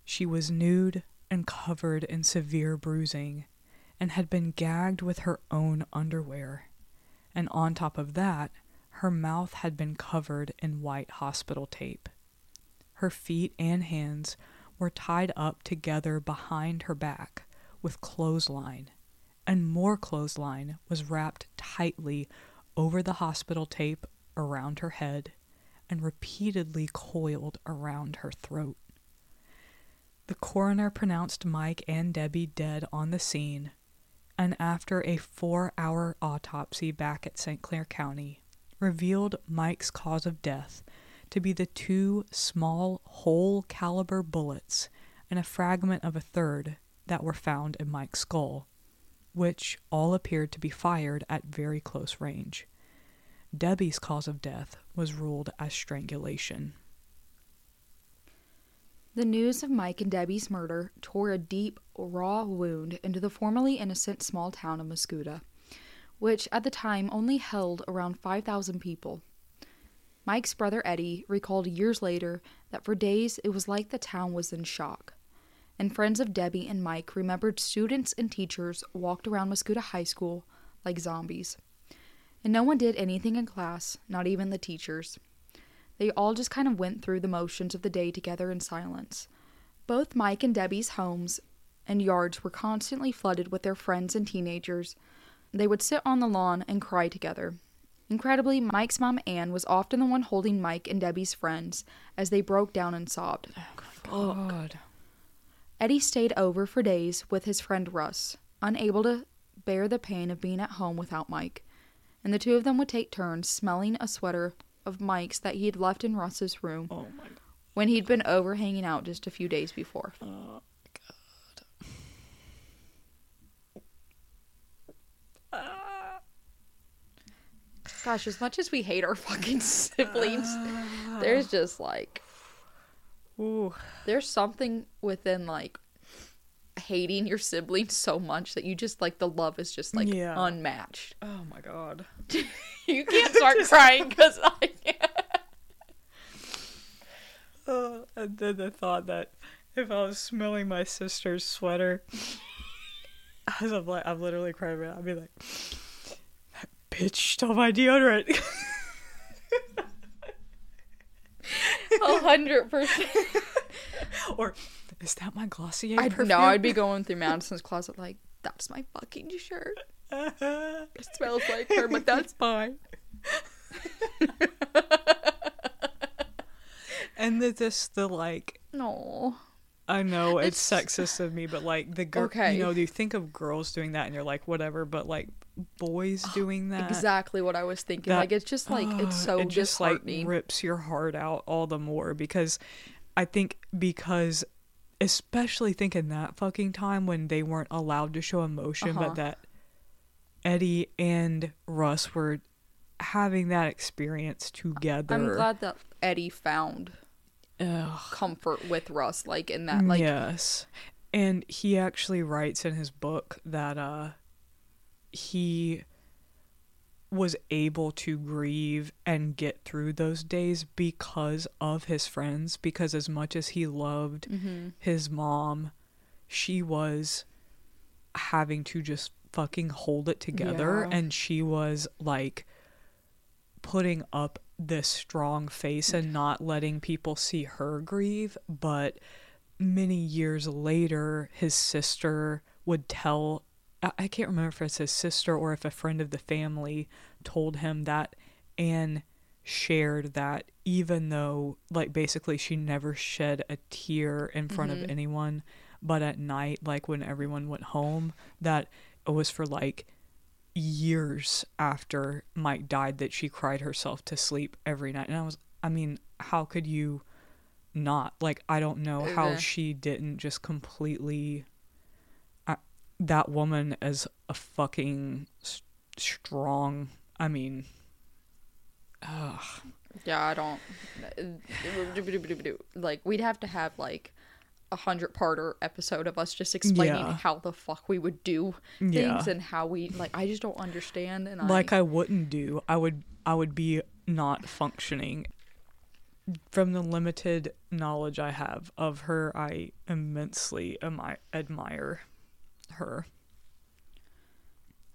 She was nude and covered in severe bruising and had been gagged with her own underwear. And on top of that, her mouth had been covered in white hospital tape. Her feet and hands were tied up together behind her back with clothesline, and more clothesline was wrapped tightly over the hospital tape around her head and repeatedly coiled around her throat. The coroner pronounced Mike and Debbie dead on the scene, and after a four hour autopsy back at St. Clair County, revealed Mike's cause of death to be the two small whole caliber bullets and a fragment of a third that were found in Mike's skull, which all appeared to be fired at very close range. Debbie's cause of death was ruled as strangulation. The news of Mike and Debbie's murder tore a deep, raw wound into the formerly innocent small town of Mascoutah, which at the time only held around 5,000 people. Mike's brother Eddie recalled years later that for days it was like the town was in shock. and friends of Debbie and Mike remembered students and teachers walked around Mascoutah High School like zombies. And no one did anything in class, not even the teachers. They all just kind of went through the motions of the day together in silence. Both Mike and Debbie's homes and yards were constantly flooded with their friends and teenagers. They would sit on the lawn and cry together. Incredibly, Mike's mom Anne was often the one holding Mike and Debbie's friends as they broke down and sobbed. Oh, God. Eddie stayed over for days with his friend Russ, unable to bear the pain of being at home without Mike. And the two of them would take turns smelling a sweater of Mike's that he had left in Russ's room Oh my god. when he'd been over hanging out just a few days before. Oh Gosh, as much as we hate our fucking siblings, ah. there's just like Ooh. there's something within like hating your sibling so much that you just like the love is just like Yeah. unmatched. Oh my god. <laughs> You can't start <laughs> crying because I can't. Uh, and then the thought that if I was smelling my sister's sweater, <laughs> as I'm like, I'm literally crying right now, I'd be like, that bitch stole my deodorant. A hundred percent. or, is that my Glossier I perfume? know I'd be <laughs> going through Madison's closet like, that's my fucking shirt. It smells like her, but that's fine. <laughs> and the, this, the like, No. I know it's, It's- <laughs> sexist of me, but like the girl, Okay. you know, you think of girls doing that and you're like, whatever, but like boys <gasps> doing that. Exactly what I was thinking. that- like it's just like it's <gasps> so it just like rips your heart out all the more because I think because especially thinking that fucking time when they weren't allowed to show emotion, Uh-huh. but that Eddie and Russ were having that experience together. I'm glad that Eddie found Ugh. comfort with Russ, like in that, like yes and he actually writes in his book that uh he was able to grieve and get through those days because of his friends because as much as he loved Mhm. his mom she was having to just fucking hold it together Yeah. and she was like putting up this strong face and not letting people see her grieve but many years later his sister would tell I- can't remember if it's his sister or if a friend of the family told him that Anne shared that even though like basically she never shed a tear in front of mm-hmm. anyone but at night like when everyone went home that it was for like years after Mike died that she cried herself to sleep every night. And I was I mean how could you not? Like I don't know how she didn't just completely that woman is a fucking s- strong I mean ugh. yeah, I don't uh, like. We'd have to have like a hundred parter episode of us just explaining Yeah. how the fuck we would do things Yeah. and how we like. I just don't understand, and like I, I wouldn't do. I would I would be not functioning. From the limited knowledge I have of her, I immensely ami- admire her.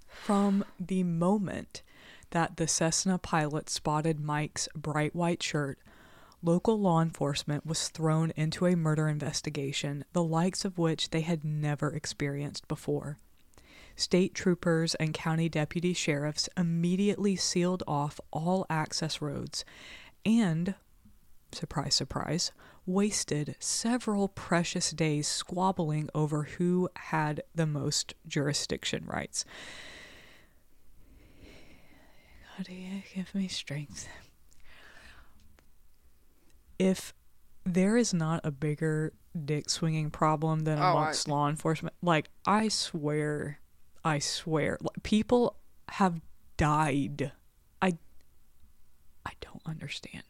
From the moment that the Cessna pilot spotted Mike's bright white shirt, local law enforcement was thrown into a murder investigation, the likes of which they had never experienced before. State troopers and county deputy sheriffs immediately sealed off all access roads and, surprise, surprise, wasted several precious days squabbling over who had the most jurisdiction rights. God, you give me strength. If there is not a bigger dick swinging problem than Oh, I- amongst law enforcement, like I swear, I swear, like, people have died. I, I don't understand.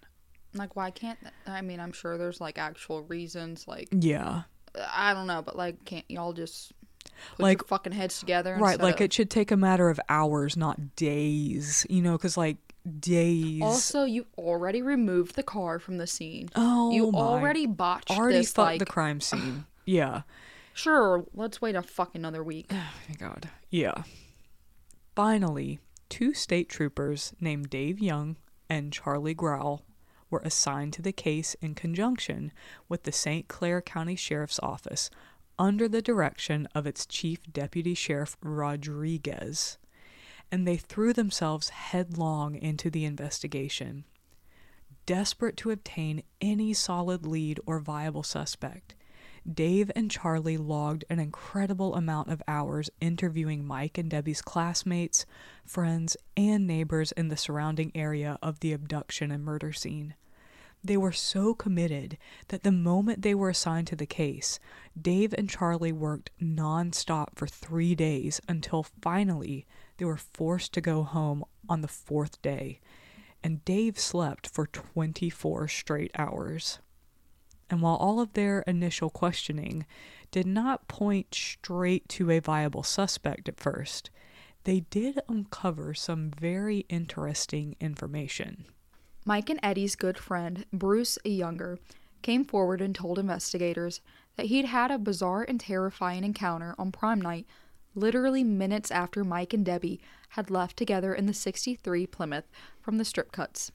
Like why can't I mean I'm sure there's like actual reasons like Yeah, I don't know but like can't y'all just put Like- your fucking heads together right. Like of- it should take a matter of hours, not days. You know, because like days. also you already removed the car from the scene oh you my already botched already this fucked like the crime scene. <clears throat> Yeah. Sure, let's wait a fucking another week. <sighs> Oh my god. Yeah. Finally, two state troopers named Dave Young and Charlie Growl were assigned to the case in conjunction with the St. Clair County Sheriff's Office under the direction of its Chief Deputy Sheriff Rodriguez, and they threw themselves headlong into the investigation. Desperate to obtain any solid lead or viable suspect, Dave and Charlie logged an incredible amount of hours interviewing Mike and Debbie's classmates, friends, and neighbors in the surrounding area of the abduction and murder scene. They were so committed that the moment they were assigned to the case, Dave and Charlie worked nonstop for three days until finally they were forced to go home on the fourth day, and Dave slept for 24 straight hours and while all of their initial questioning did not point straight to a viable suspect at first, they did uncover some very interesting information. Mike and Eddie's good friend, Bruce Younger, came forward and told investigators that he'd had a bizarre and terrifying encounter on prom night, literally minutes after Mike and Debbie had left together in the 63 Plymouth from the strip cuts.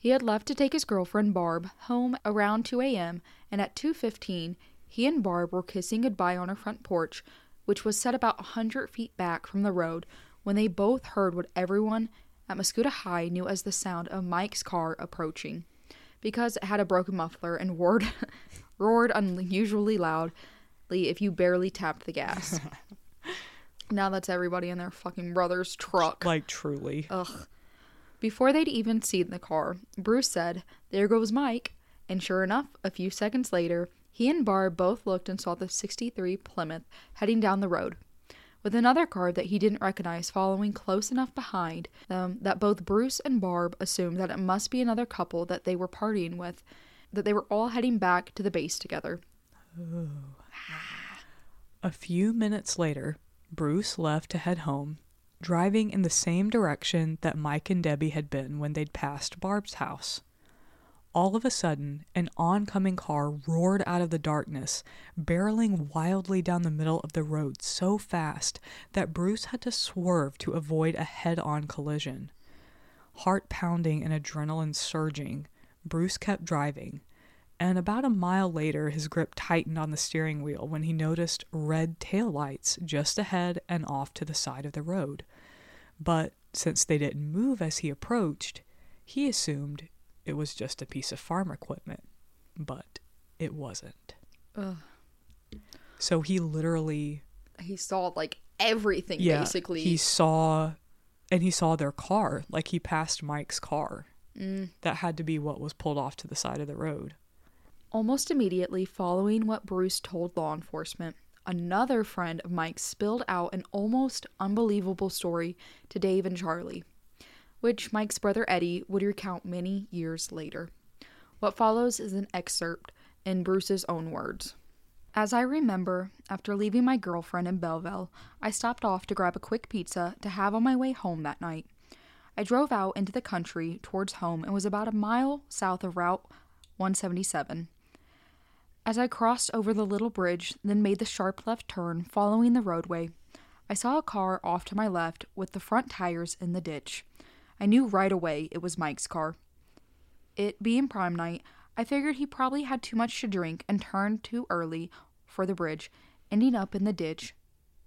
He had left to take his girlfriend Barb home around 2 a.m., and at 2:15, he and Barb were kissing goodbye on her front porch, which was set about a 100 feet back from the road, when they both heard what everyone at Mascoutah High knew as the sound of Mike's car approaching, because it had a broken muffler and roared, <laughs> roared unusually loudly if you barely tapped the gas. <laughs> now that's everybody in their fucking brother's truck. Like truly. Ugh. Before they'd even seen the car, Bruce said, There goes Mike. And sure enough, a few seconds later, he and Barb both looked and saw the 63 Plymouth heading down the road, with another car that he didn't recognize following close enough behind them that both Bruce and Barb assumed that it must be another couple that they were partying with, that they were all heading back to the base together. Oh. A few minutes later, Bruce left to head home driving in the same direction that Mike and Debbie had been when they'd passed Barb's house. All of a sudden, an oncoming car roared out of the darkness, barreling wildly down the middle of the road so fast that Bruce had to swerve to avoid a head on collision. Heart pounding and adrenaline surging, Bruce kept driving, and about a mile later his grip tightened on the steering wheel when he noticed red taillights just ahead and off to the side of the road. But since they didn't move as he approached, he assumed it was just a piece of farm equipment. But it wasn't. Ugh. So he literally he saw like everything yeah, basically. He saw and he saw their car, like he passed Mike's car. Mm. That had to be what was pulled off to the side of the road. Almost immediately following what Bruce told law enforcement, another friend of Mike spilled out an almost unbelievable story to Dave and Charlie, which Mike's brother Eddie would recount many years later. What follows is an excerpt in Bruce's own words. As I remember, after leaving my girlfriend in Belleville, I stopped off to grab a quick pizza to have on my way home that night. I drove out into the country towards home and was about a mile south of Route 177. As I crossed over the little bridge, then made the sharp left turn following the roadway, I saw a car off to my left with the front tires in the ditch. I knew right away it was Mike's car. It being prime night, I figured he probably had too much to drink and turned too early for the bridge, ending up in the ditch.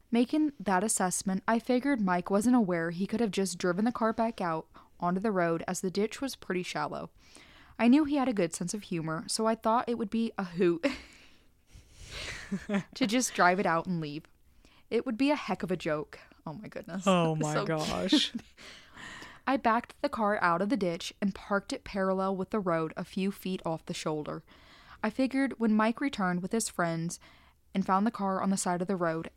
Making that assessment, I figured Mike wasn't aware he could have just driven the car back out onto the road as the ditch was pretty shallow. I knew he had a good sense of humor, so I thought it would be a hoot <laughs> to just drive it out and leave. It would be a heck of a joke. Oh my goodness. Oh <laughs> my so gosh. <laughs> I backed the car out of the ditch and parked it parallel with the road a few feet off the shoulder. I figured when Mike returned with his friends and found the car on the side of the road,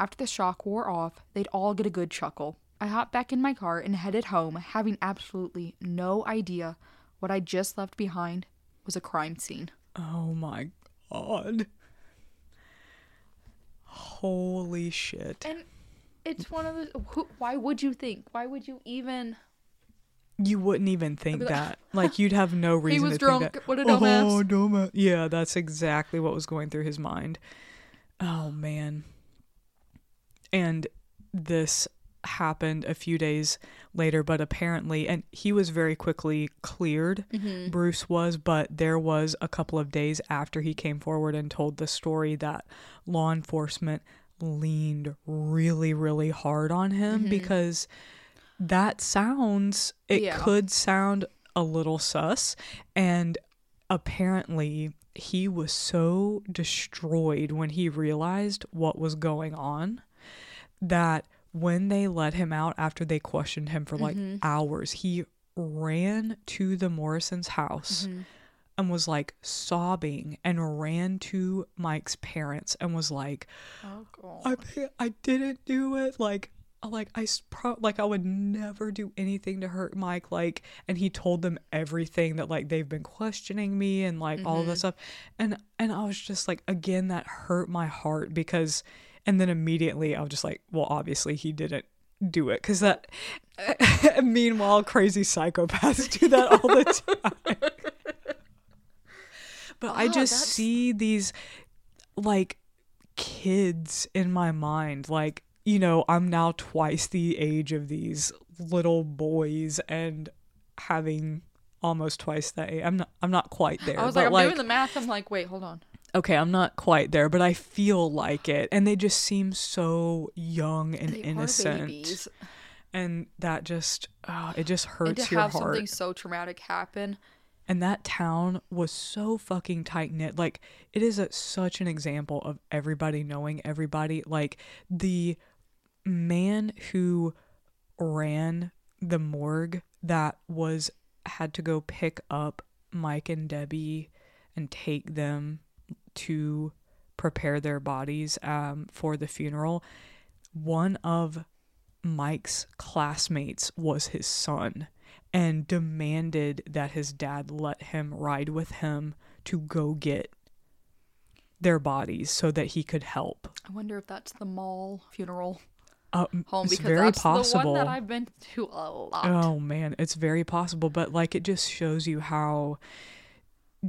after the shock wore off, they'd all get a good chuckle. I hopped back in my car and headed home, having absolutely no idea what I just left behind was a crime scene. Oh my god. Holy shit. And it's one of the. Who, why would you think? Why would you even. You wouldn't even think like- that. Like you'd have no <laughs> reason to drunk. think that. He was drunk. What a Oh, dumbass. dumbass. Yeah, that's exactly what was going through his mind. Oh man. And this happened a few days later, but apparently, and he was very quickly cleared. Mm-hmm. Bruce was, but there was a couple of days after he came forward and told the story that law enforcement leaned really, really hard on him Mhm. because that sounds, it Yeah. could sound a little sus. And apparently, he was so destroyed when he realized what was going on that when they let him out after they questioned him for like Mhm. hours, he ran to the Morrison's house Mhm. and was like sobbing and ran to Mike's parents and was like, Oh god. I I didn't do it. Like like I pro- like I would never do anything to hurt Mike. Like and he told them everything that like they've been questioning me and like all of Mhm. stuff. And and I was just like again that hurt my heart because and then immediately I was just like, well obviously he didn't do it because that <laughs> meanwhile crazy psychopaths do that all the <laughs> time but i just that's- see these like kids in my mind like you know i'm now twice the age of these little boys and having almost twice that age. i'm not i'm not quite there I was but like, I'm doing the math. I'm like, wait, hold on. Okay i'm not quite there but i feel like it. And they just seem so young and They innocent. and that just uh, it just And hurts to your have heart. something so traumatic happen. and that town was so fucking tight knit like it is a, such an example of everybody knowing everybody. Like the man who ran the morgue that was had to go pick up Mike and Debbie and take them to prepare their bodies um, for the funeral one of Mike's classmates was his son and demanded that his dad let him ride with him to go get their bodies so that he could help. I wonder if that's the mall funeral Uh, home it's because very that's possible. the one that I've been to a lot. Oh man, it's very possible, but like it just shows you how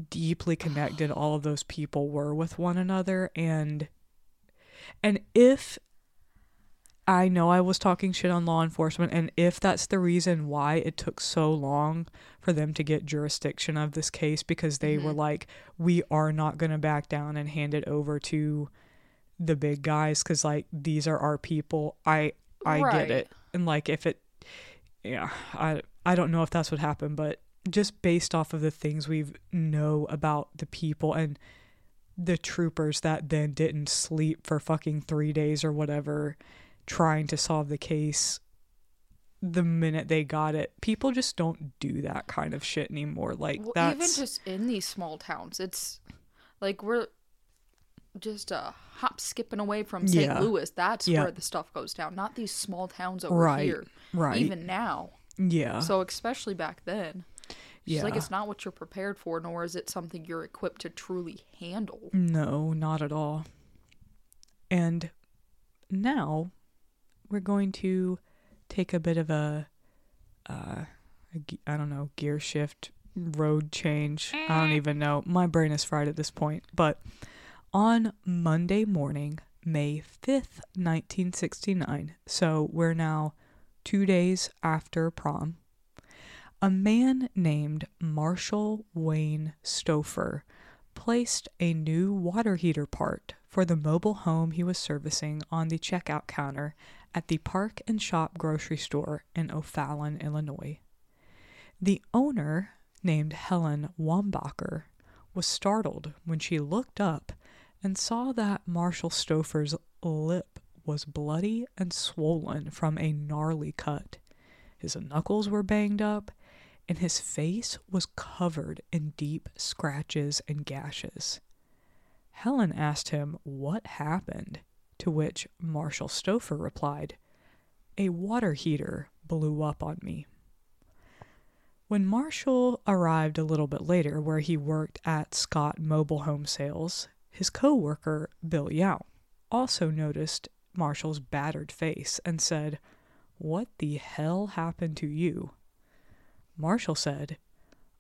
deeply connected <sighs> all of those people were with one another and and if I know I was talking shit on law enforcement and if that's the reason why it took so long for them to get jurisdiction of this case because they were Mhm. like we are not going to back down and hand it over to the big guys cuz like these are our people. I I Right. get it. And like if it yeah, I I don't know if that's what happened, but just based off of the things we know about the people and the troopers that then didn't sleep for fucking 3 days or whatever trying to solve the case the minute they got it. People just don't do that kind of shit anymore. Like Well, even just in these small towns, it's like we're just a hop skipping away from St. Yeah. Louis. That's Yeah. where the stuff goes down, not these small towns over Right. here. right. Even now. yeah. So especially back then. It's like it's not what you're prepared for, nor is it something you're equipped to truly handle. No, not at all. And now we're going to take a bit of a, uh, a ge- I don't know, gear shift, road change. I don't even know. My brain is fried at this point. But on Monday morning, May 5th, 1969, so we're now two days after prom, a man named Marshall Wayne Stouffer placed a new water heater part for the mobile home he was servicing on the checkout counter at the Park and Shop grocery store in O'Fallon, Illinois. The owner, named Helen Wambacher, was startled when she looked up and saw that Marshall Stouffer's lip was bloody and swollen from a gnarly cut. His knuckles were banged up, and his face was covered in deep scratches and gashes. Helen asked him what happened, to which Marshall Stouffer replied, A water heater blew up on me. When Marshall arrived a little bit later, where he worked at Scott Mobile Home Sales, his co-worker Bill Yao also noticed Marshall's battered face and said, "What the hell happened to you?" Marshall said,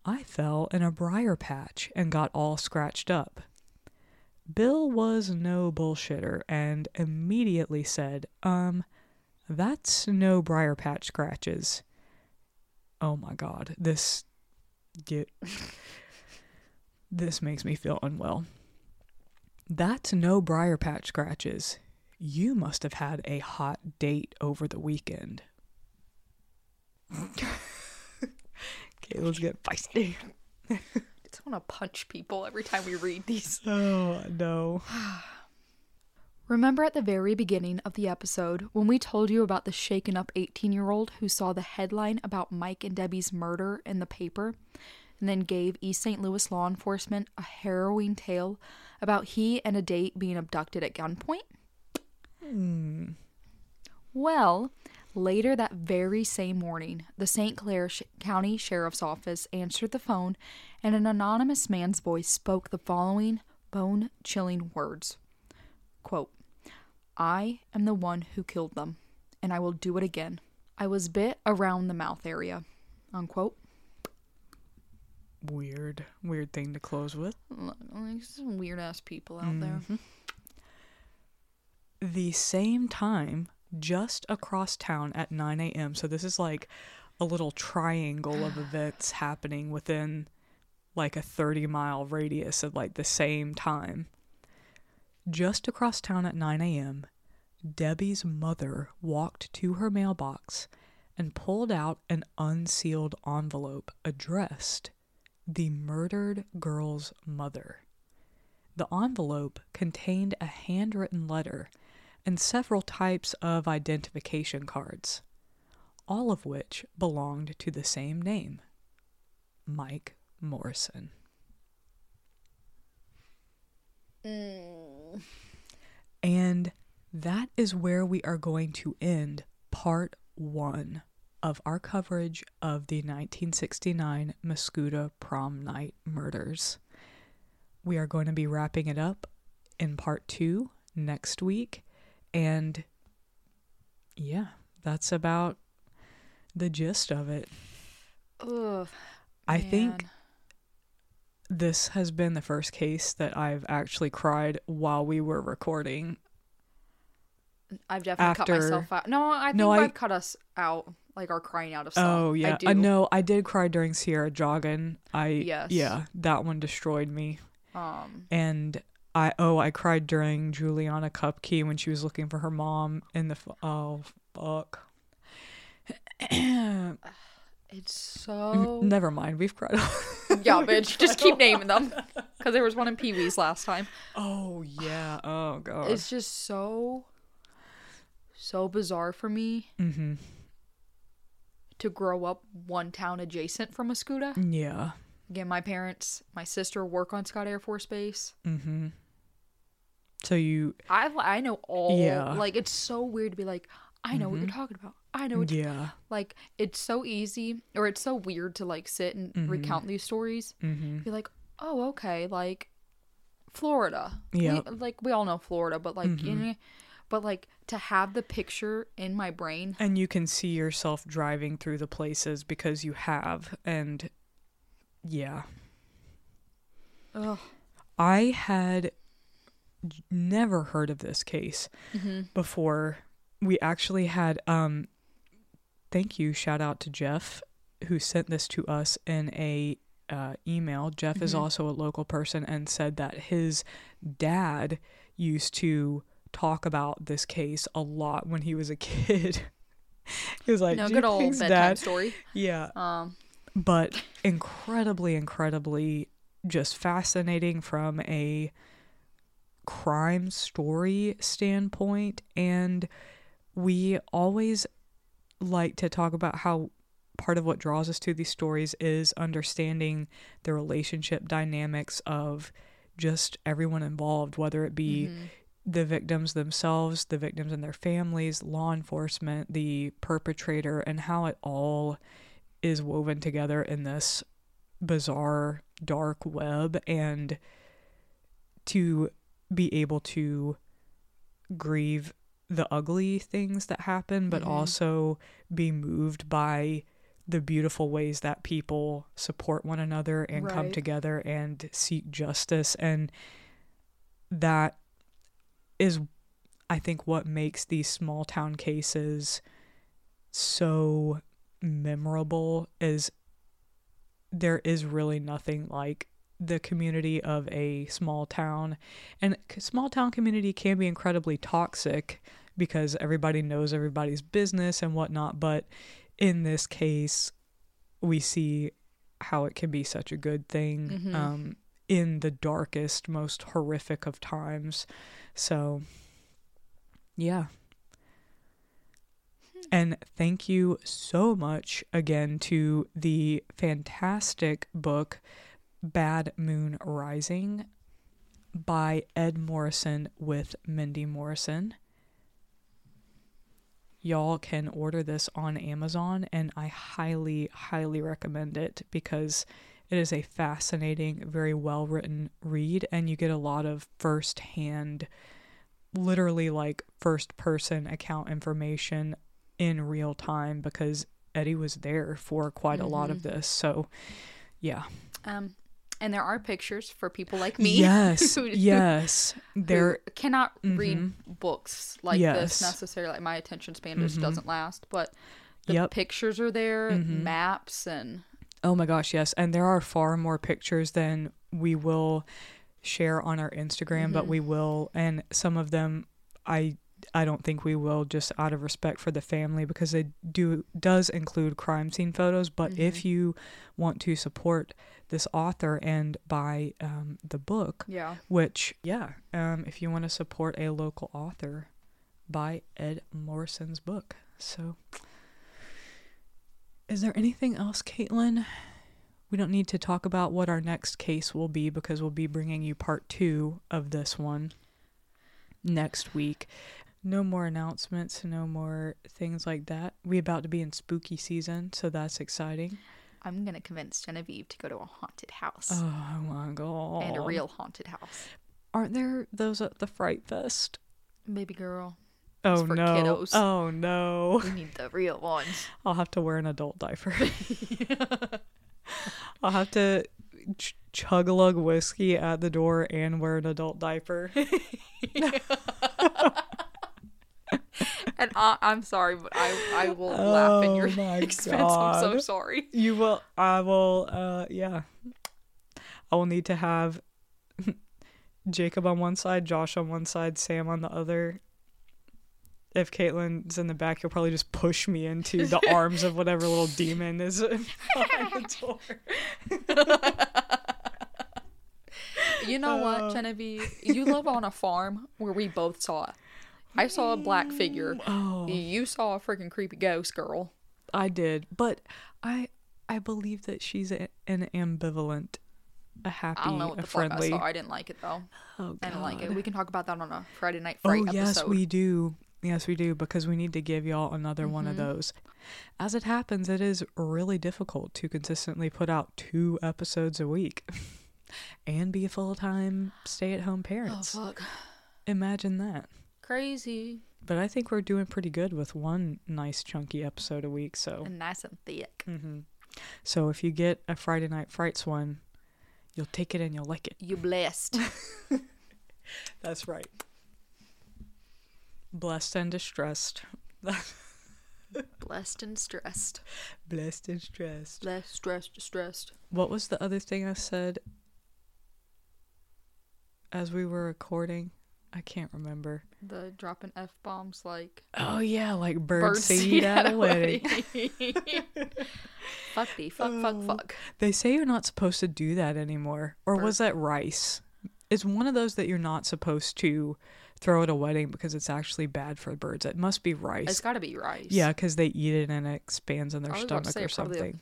I fell in a briar patch and got all scratched up. Bill was no bullshitter and immediately said, Um, that's no briar patch scratches. Oh my god, this get <laughs> this makes me feel unwell. That's no briar patch scratches. You must have had a hot date over the weekend. <laughs> okay, let's get feisty. I just want to punch people every time we read these. <laughs> Oh no. <sighs> Remember at the very beginning of the episode when we told you about the shaken up 18 year old who saw the headline about Mike and Debbie's murder in the paper and then gave East St. Louis law enforcement a harrowing tale about he and a date being abducted at gunpoint? Hmm. Well, later that very same morning, the St. Clair Sh- County Sheriff's Office answered the phone and an anonymous man's voice spoke the following bone chilling words Quote, I am the one who killed them, and I will do it again. I was bit around the mouth area. Unquote. Weird, weird thing to close with. Like some weird ass people out there. Mm-hmm. The same time, just across town at 9 a.m. So this is like a little triangle of <gasps> events happening within like a 30 mile radius at like the same time. Just across town at 9 a.m., Debbie's mother walked to her mailbox and pulled out an unsealed envelope addressed the murdered girl's mother. The envelope contained a handwritten letter and several types of identification cards, all of which belonged to the same name Mike Morrison. Mm. And that is where we are going to end part one of our coverage of the 1969 Mascoutah prom night murders. We are going to be wrapping it up in part two next week. And yeah, that's about the gist of it. Ugh. I think this has been the first case that I've actually cried while we were recording. I've definitely cut myself out. No, I think No, I- I've cut us out, like our crying out of some. Oh yeah, I do. I know. I did cry during Sierra jogging. I Yes. yeah, that one destroyed me. Um, And I oh I cried during Juliana Cupkey when she was looking for her mom in the f- oh fuck. <clears throat> it's so Never mind, we've cried. <laughs> yeah, bitch. <laughs> Just keep naming them because there was one in Pee Wee's last time. oh yeah. Oh god. It's just so so bizarre for me mm-hmm. to grow up one town adjacent from a Mascoutah. Yeah. Again, my parents, my sister work on Scott Air Force Base. Mm-hmm. So you I I know all. Yeah. Like it's so weird to be like, I know what you're mm-hmm. talking about. I know what you're yeah. like. It's so easy, or it's so weird to like sit and mm-hmm. recount these stories. Mm-hmm. Be like, oh okay, like Florida. We, like we all know Florida, but like mm-hmm. you know, but like to have the picture in my brain. And you can see yourself driving through the places because you have and yeah. Ugh. I had never heard of this case before. We actually had um thank you shout out to Jeff who sent this to us in a uh, email. Jeff is also a local person and said that his dad used to talk about this case a lot when he was a <laughs> kid. he was like, No good old bedtime dad-" story. Yeah, Um, but incredibly, incredibly just fascinating from a crime story standpoint. And we always like to talk about how part of what draws us to these stories is understanding the relationship dynamics of just everyone involved, whether it be mm-hmm. the victims themselves, the victims and their families, law enforcement, the perpetrator, and how it all is woven together in this bizarre dark web and to be able to grieve the ugly things that happen but mm-hmm. also be moved by the beautiful ways that people support one another and come together and seek justice. And that is I think what makes these small town cases so memorable is there is really nothing like the community of a small town. And small town community can be incredibly toxic because everybody knows everybody's business and whatnot but in this case we see how it can be such a good thing Mhm. um, in the darkest most horrific of times. So yeah. And thank you so much again to the fantastic book Bad Moon Rising by Ed Morrison with Mindy Morrison. Y'all can order this on Amazon, and I highly, highly recommend it because it is a fascinating, very well written read, and you get a lot of first hand, literally like first person account information in real time because Eddie was there for quite a lot of this. So, yeah. Um, and there are pictures for people like me. Yes. <laughs> who- yes. There cannot read Mhm. books like Yes. this necessarily. Like my attention span just Mhm. doesn't last. But the Yep. pictures are there, Mhm. maps, and Oh my gosh, yes. And there are far more pictures than we will share on our Instagram, but Mhm. we will and some of them I I don't think we will just out of respect for the family because it do does include crime scene photos, but if you want to support this author and buy um, the book, yeah. which yeah, um, if you want to support a local author, buy Ed Morrison's book. So is there anything else, Caitlin? We don't need to talk about what our next case will be because we'll be bringing you part two of this one next week. No more announcements, no more things like that. We about to be in spooky season, so that's exciting. I'm gonna convince Genevieve to go to a haunted house Oh my god! and a real haunted house. Aren't there those at the Fright Fest? Baby girl, Oh for no! kiddos. Oh no! we need the real ones. <laughs> I'll have to wear an adult diaper. <laughs> I'll have to ch- chug a lug whiskey at the door and wear an adult diaper. <laughs> <laughs> And I, I'm sorry, but I I will laugh in your Oh <laughs> expense. I'm so sorry. you will. I will. Uh, yeah. I will need to have <laughs> Jacob on one side, Josh on one side, Sam on the other. If Caitlin's in the back, you'll probably just push me into the arms of whatever little demon is behind the door. You know Uh. what, Genevieve? You live on a farm where we both saw. I saw a black figure. Oh. You saw a freaking creepy ghost girl. I did, but I I believe that she's a, an ambivalent, a happy, I don't know what a the friendly. fuck I saw. I didn't like it though. oh, I didn't like it. We can talk about that on a Friday Night Oh Fright yes, we do. Yes, we do because we need to give y'all another one of Mhm. those. As it happens, it is really difficult to consistently put out two episodes a week <laughs> and be a full-time stay-at-home Oh parents. fuck. Imagine that. Crazy But I think we're doing pretty good with one nice chunky episode a week, so and nice and thick. hmm So if you get a Friday Night Frights one, you'll take it and you'll like it. You blessed. <laughs> That's right. Blessed and distressed. blessed and stressed. Blessed and stressed. Less stressed, distressed. What was the other thing I said as we were recording? I can't remember. The dropping f bombs like Oh yeah, like bird, bird <laughs> seed at a wedding. fuck thee, fuck, fuck, Oh. fuck. They say you're not supposed to do that anymore. Or was that rice? It's one of those that you're not supposed to throw at a wedding because it's actually bad for birds. It must be rice. It's got to be rice. Yeah, because they eat it and it expands in their I was about to stomach say or a- something.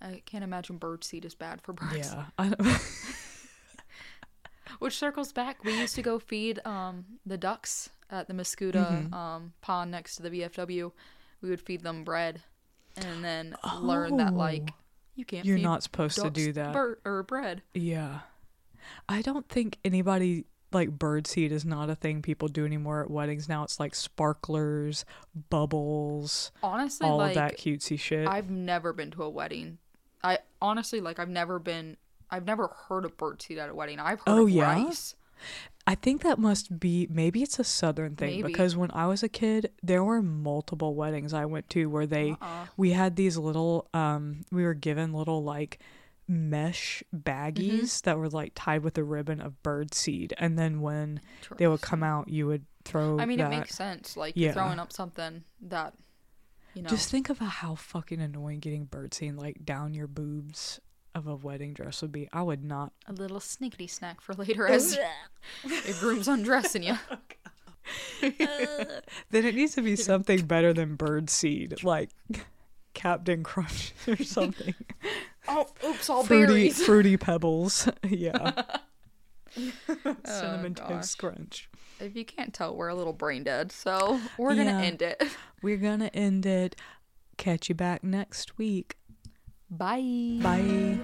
I can't imagine bird seed is bad for birds. Yeah. <laughs> Which circles back, we used to go feed um the ducks at the Mascoutah Mhm. um pond next to the VFW. We would feed them bread, and then learn that like Oh. you can't. You're feed not supposed to do that. bir- or bread. yeah. I don't think anybody like birdseed is not a thing people do anymore at weddings now. It's like sparklers, bubbles, Honestly, all like of that cutesy shit. I've never been to a wedding. I honestly like I've never been I've never heard of birdseed at a wedding. I've heard Oh, of yeah? rice. I think that must be maybe it's a southern thing Maybe. because when I was a kid, there were multiple weddings I went to where they Uh-uh. we had these little um we were given little like mesh baggies Mm-hmm. that were like tied with a ribbon of bird seed and then when they would come out you would throw I mean, that. it makes sense. Like Yeah. you're throwing up something that you know. Just think about how fucking annoying getting bird seed like down your boobs of a wedding dress would be. I would not a little snickety snack for later <laughs> as your groom's undressing you. <laughs> Oh, <laughs> then it needs to be something better than bird seed, like Captain Crunch or something. Oh, oops, all fruity, berries. fruity pebbles. yeah. Oh, Cinnamon gosh. toast crunch. If you can't tell, we're a little brain dead, so we're gonna end it. We're gonna end it. Catch you back next week. Bye. Bye.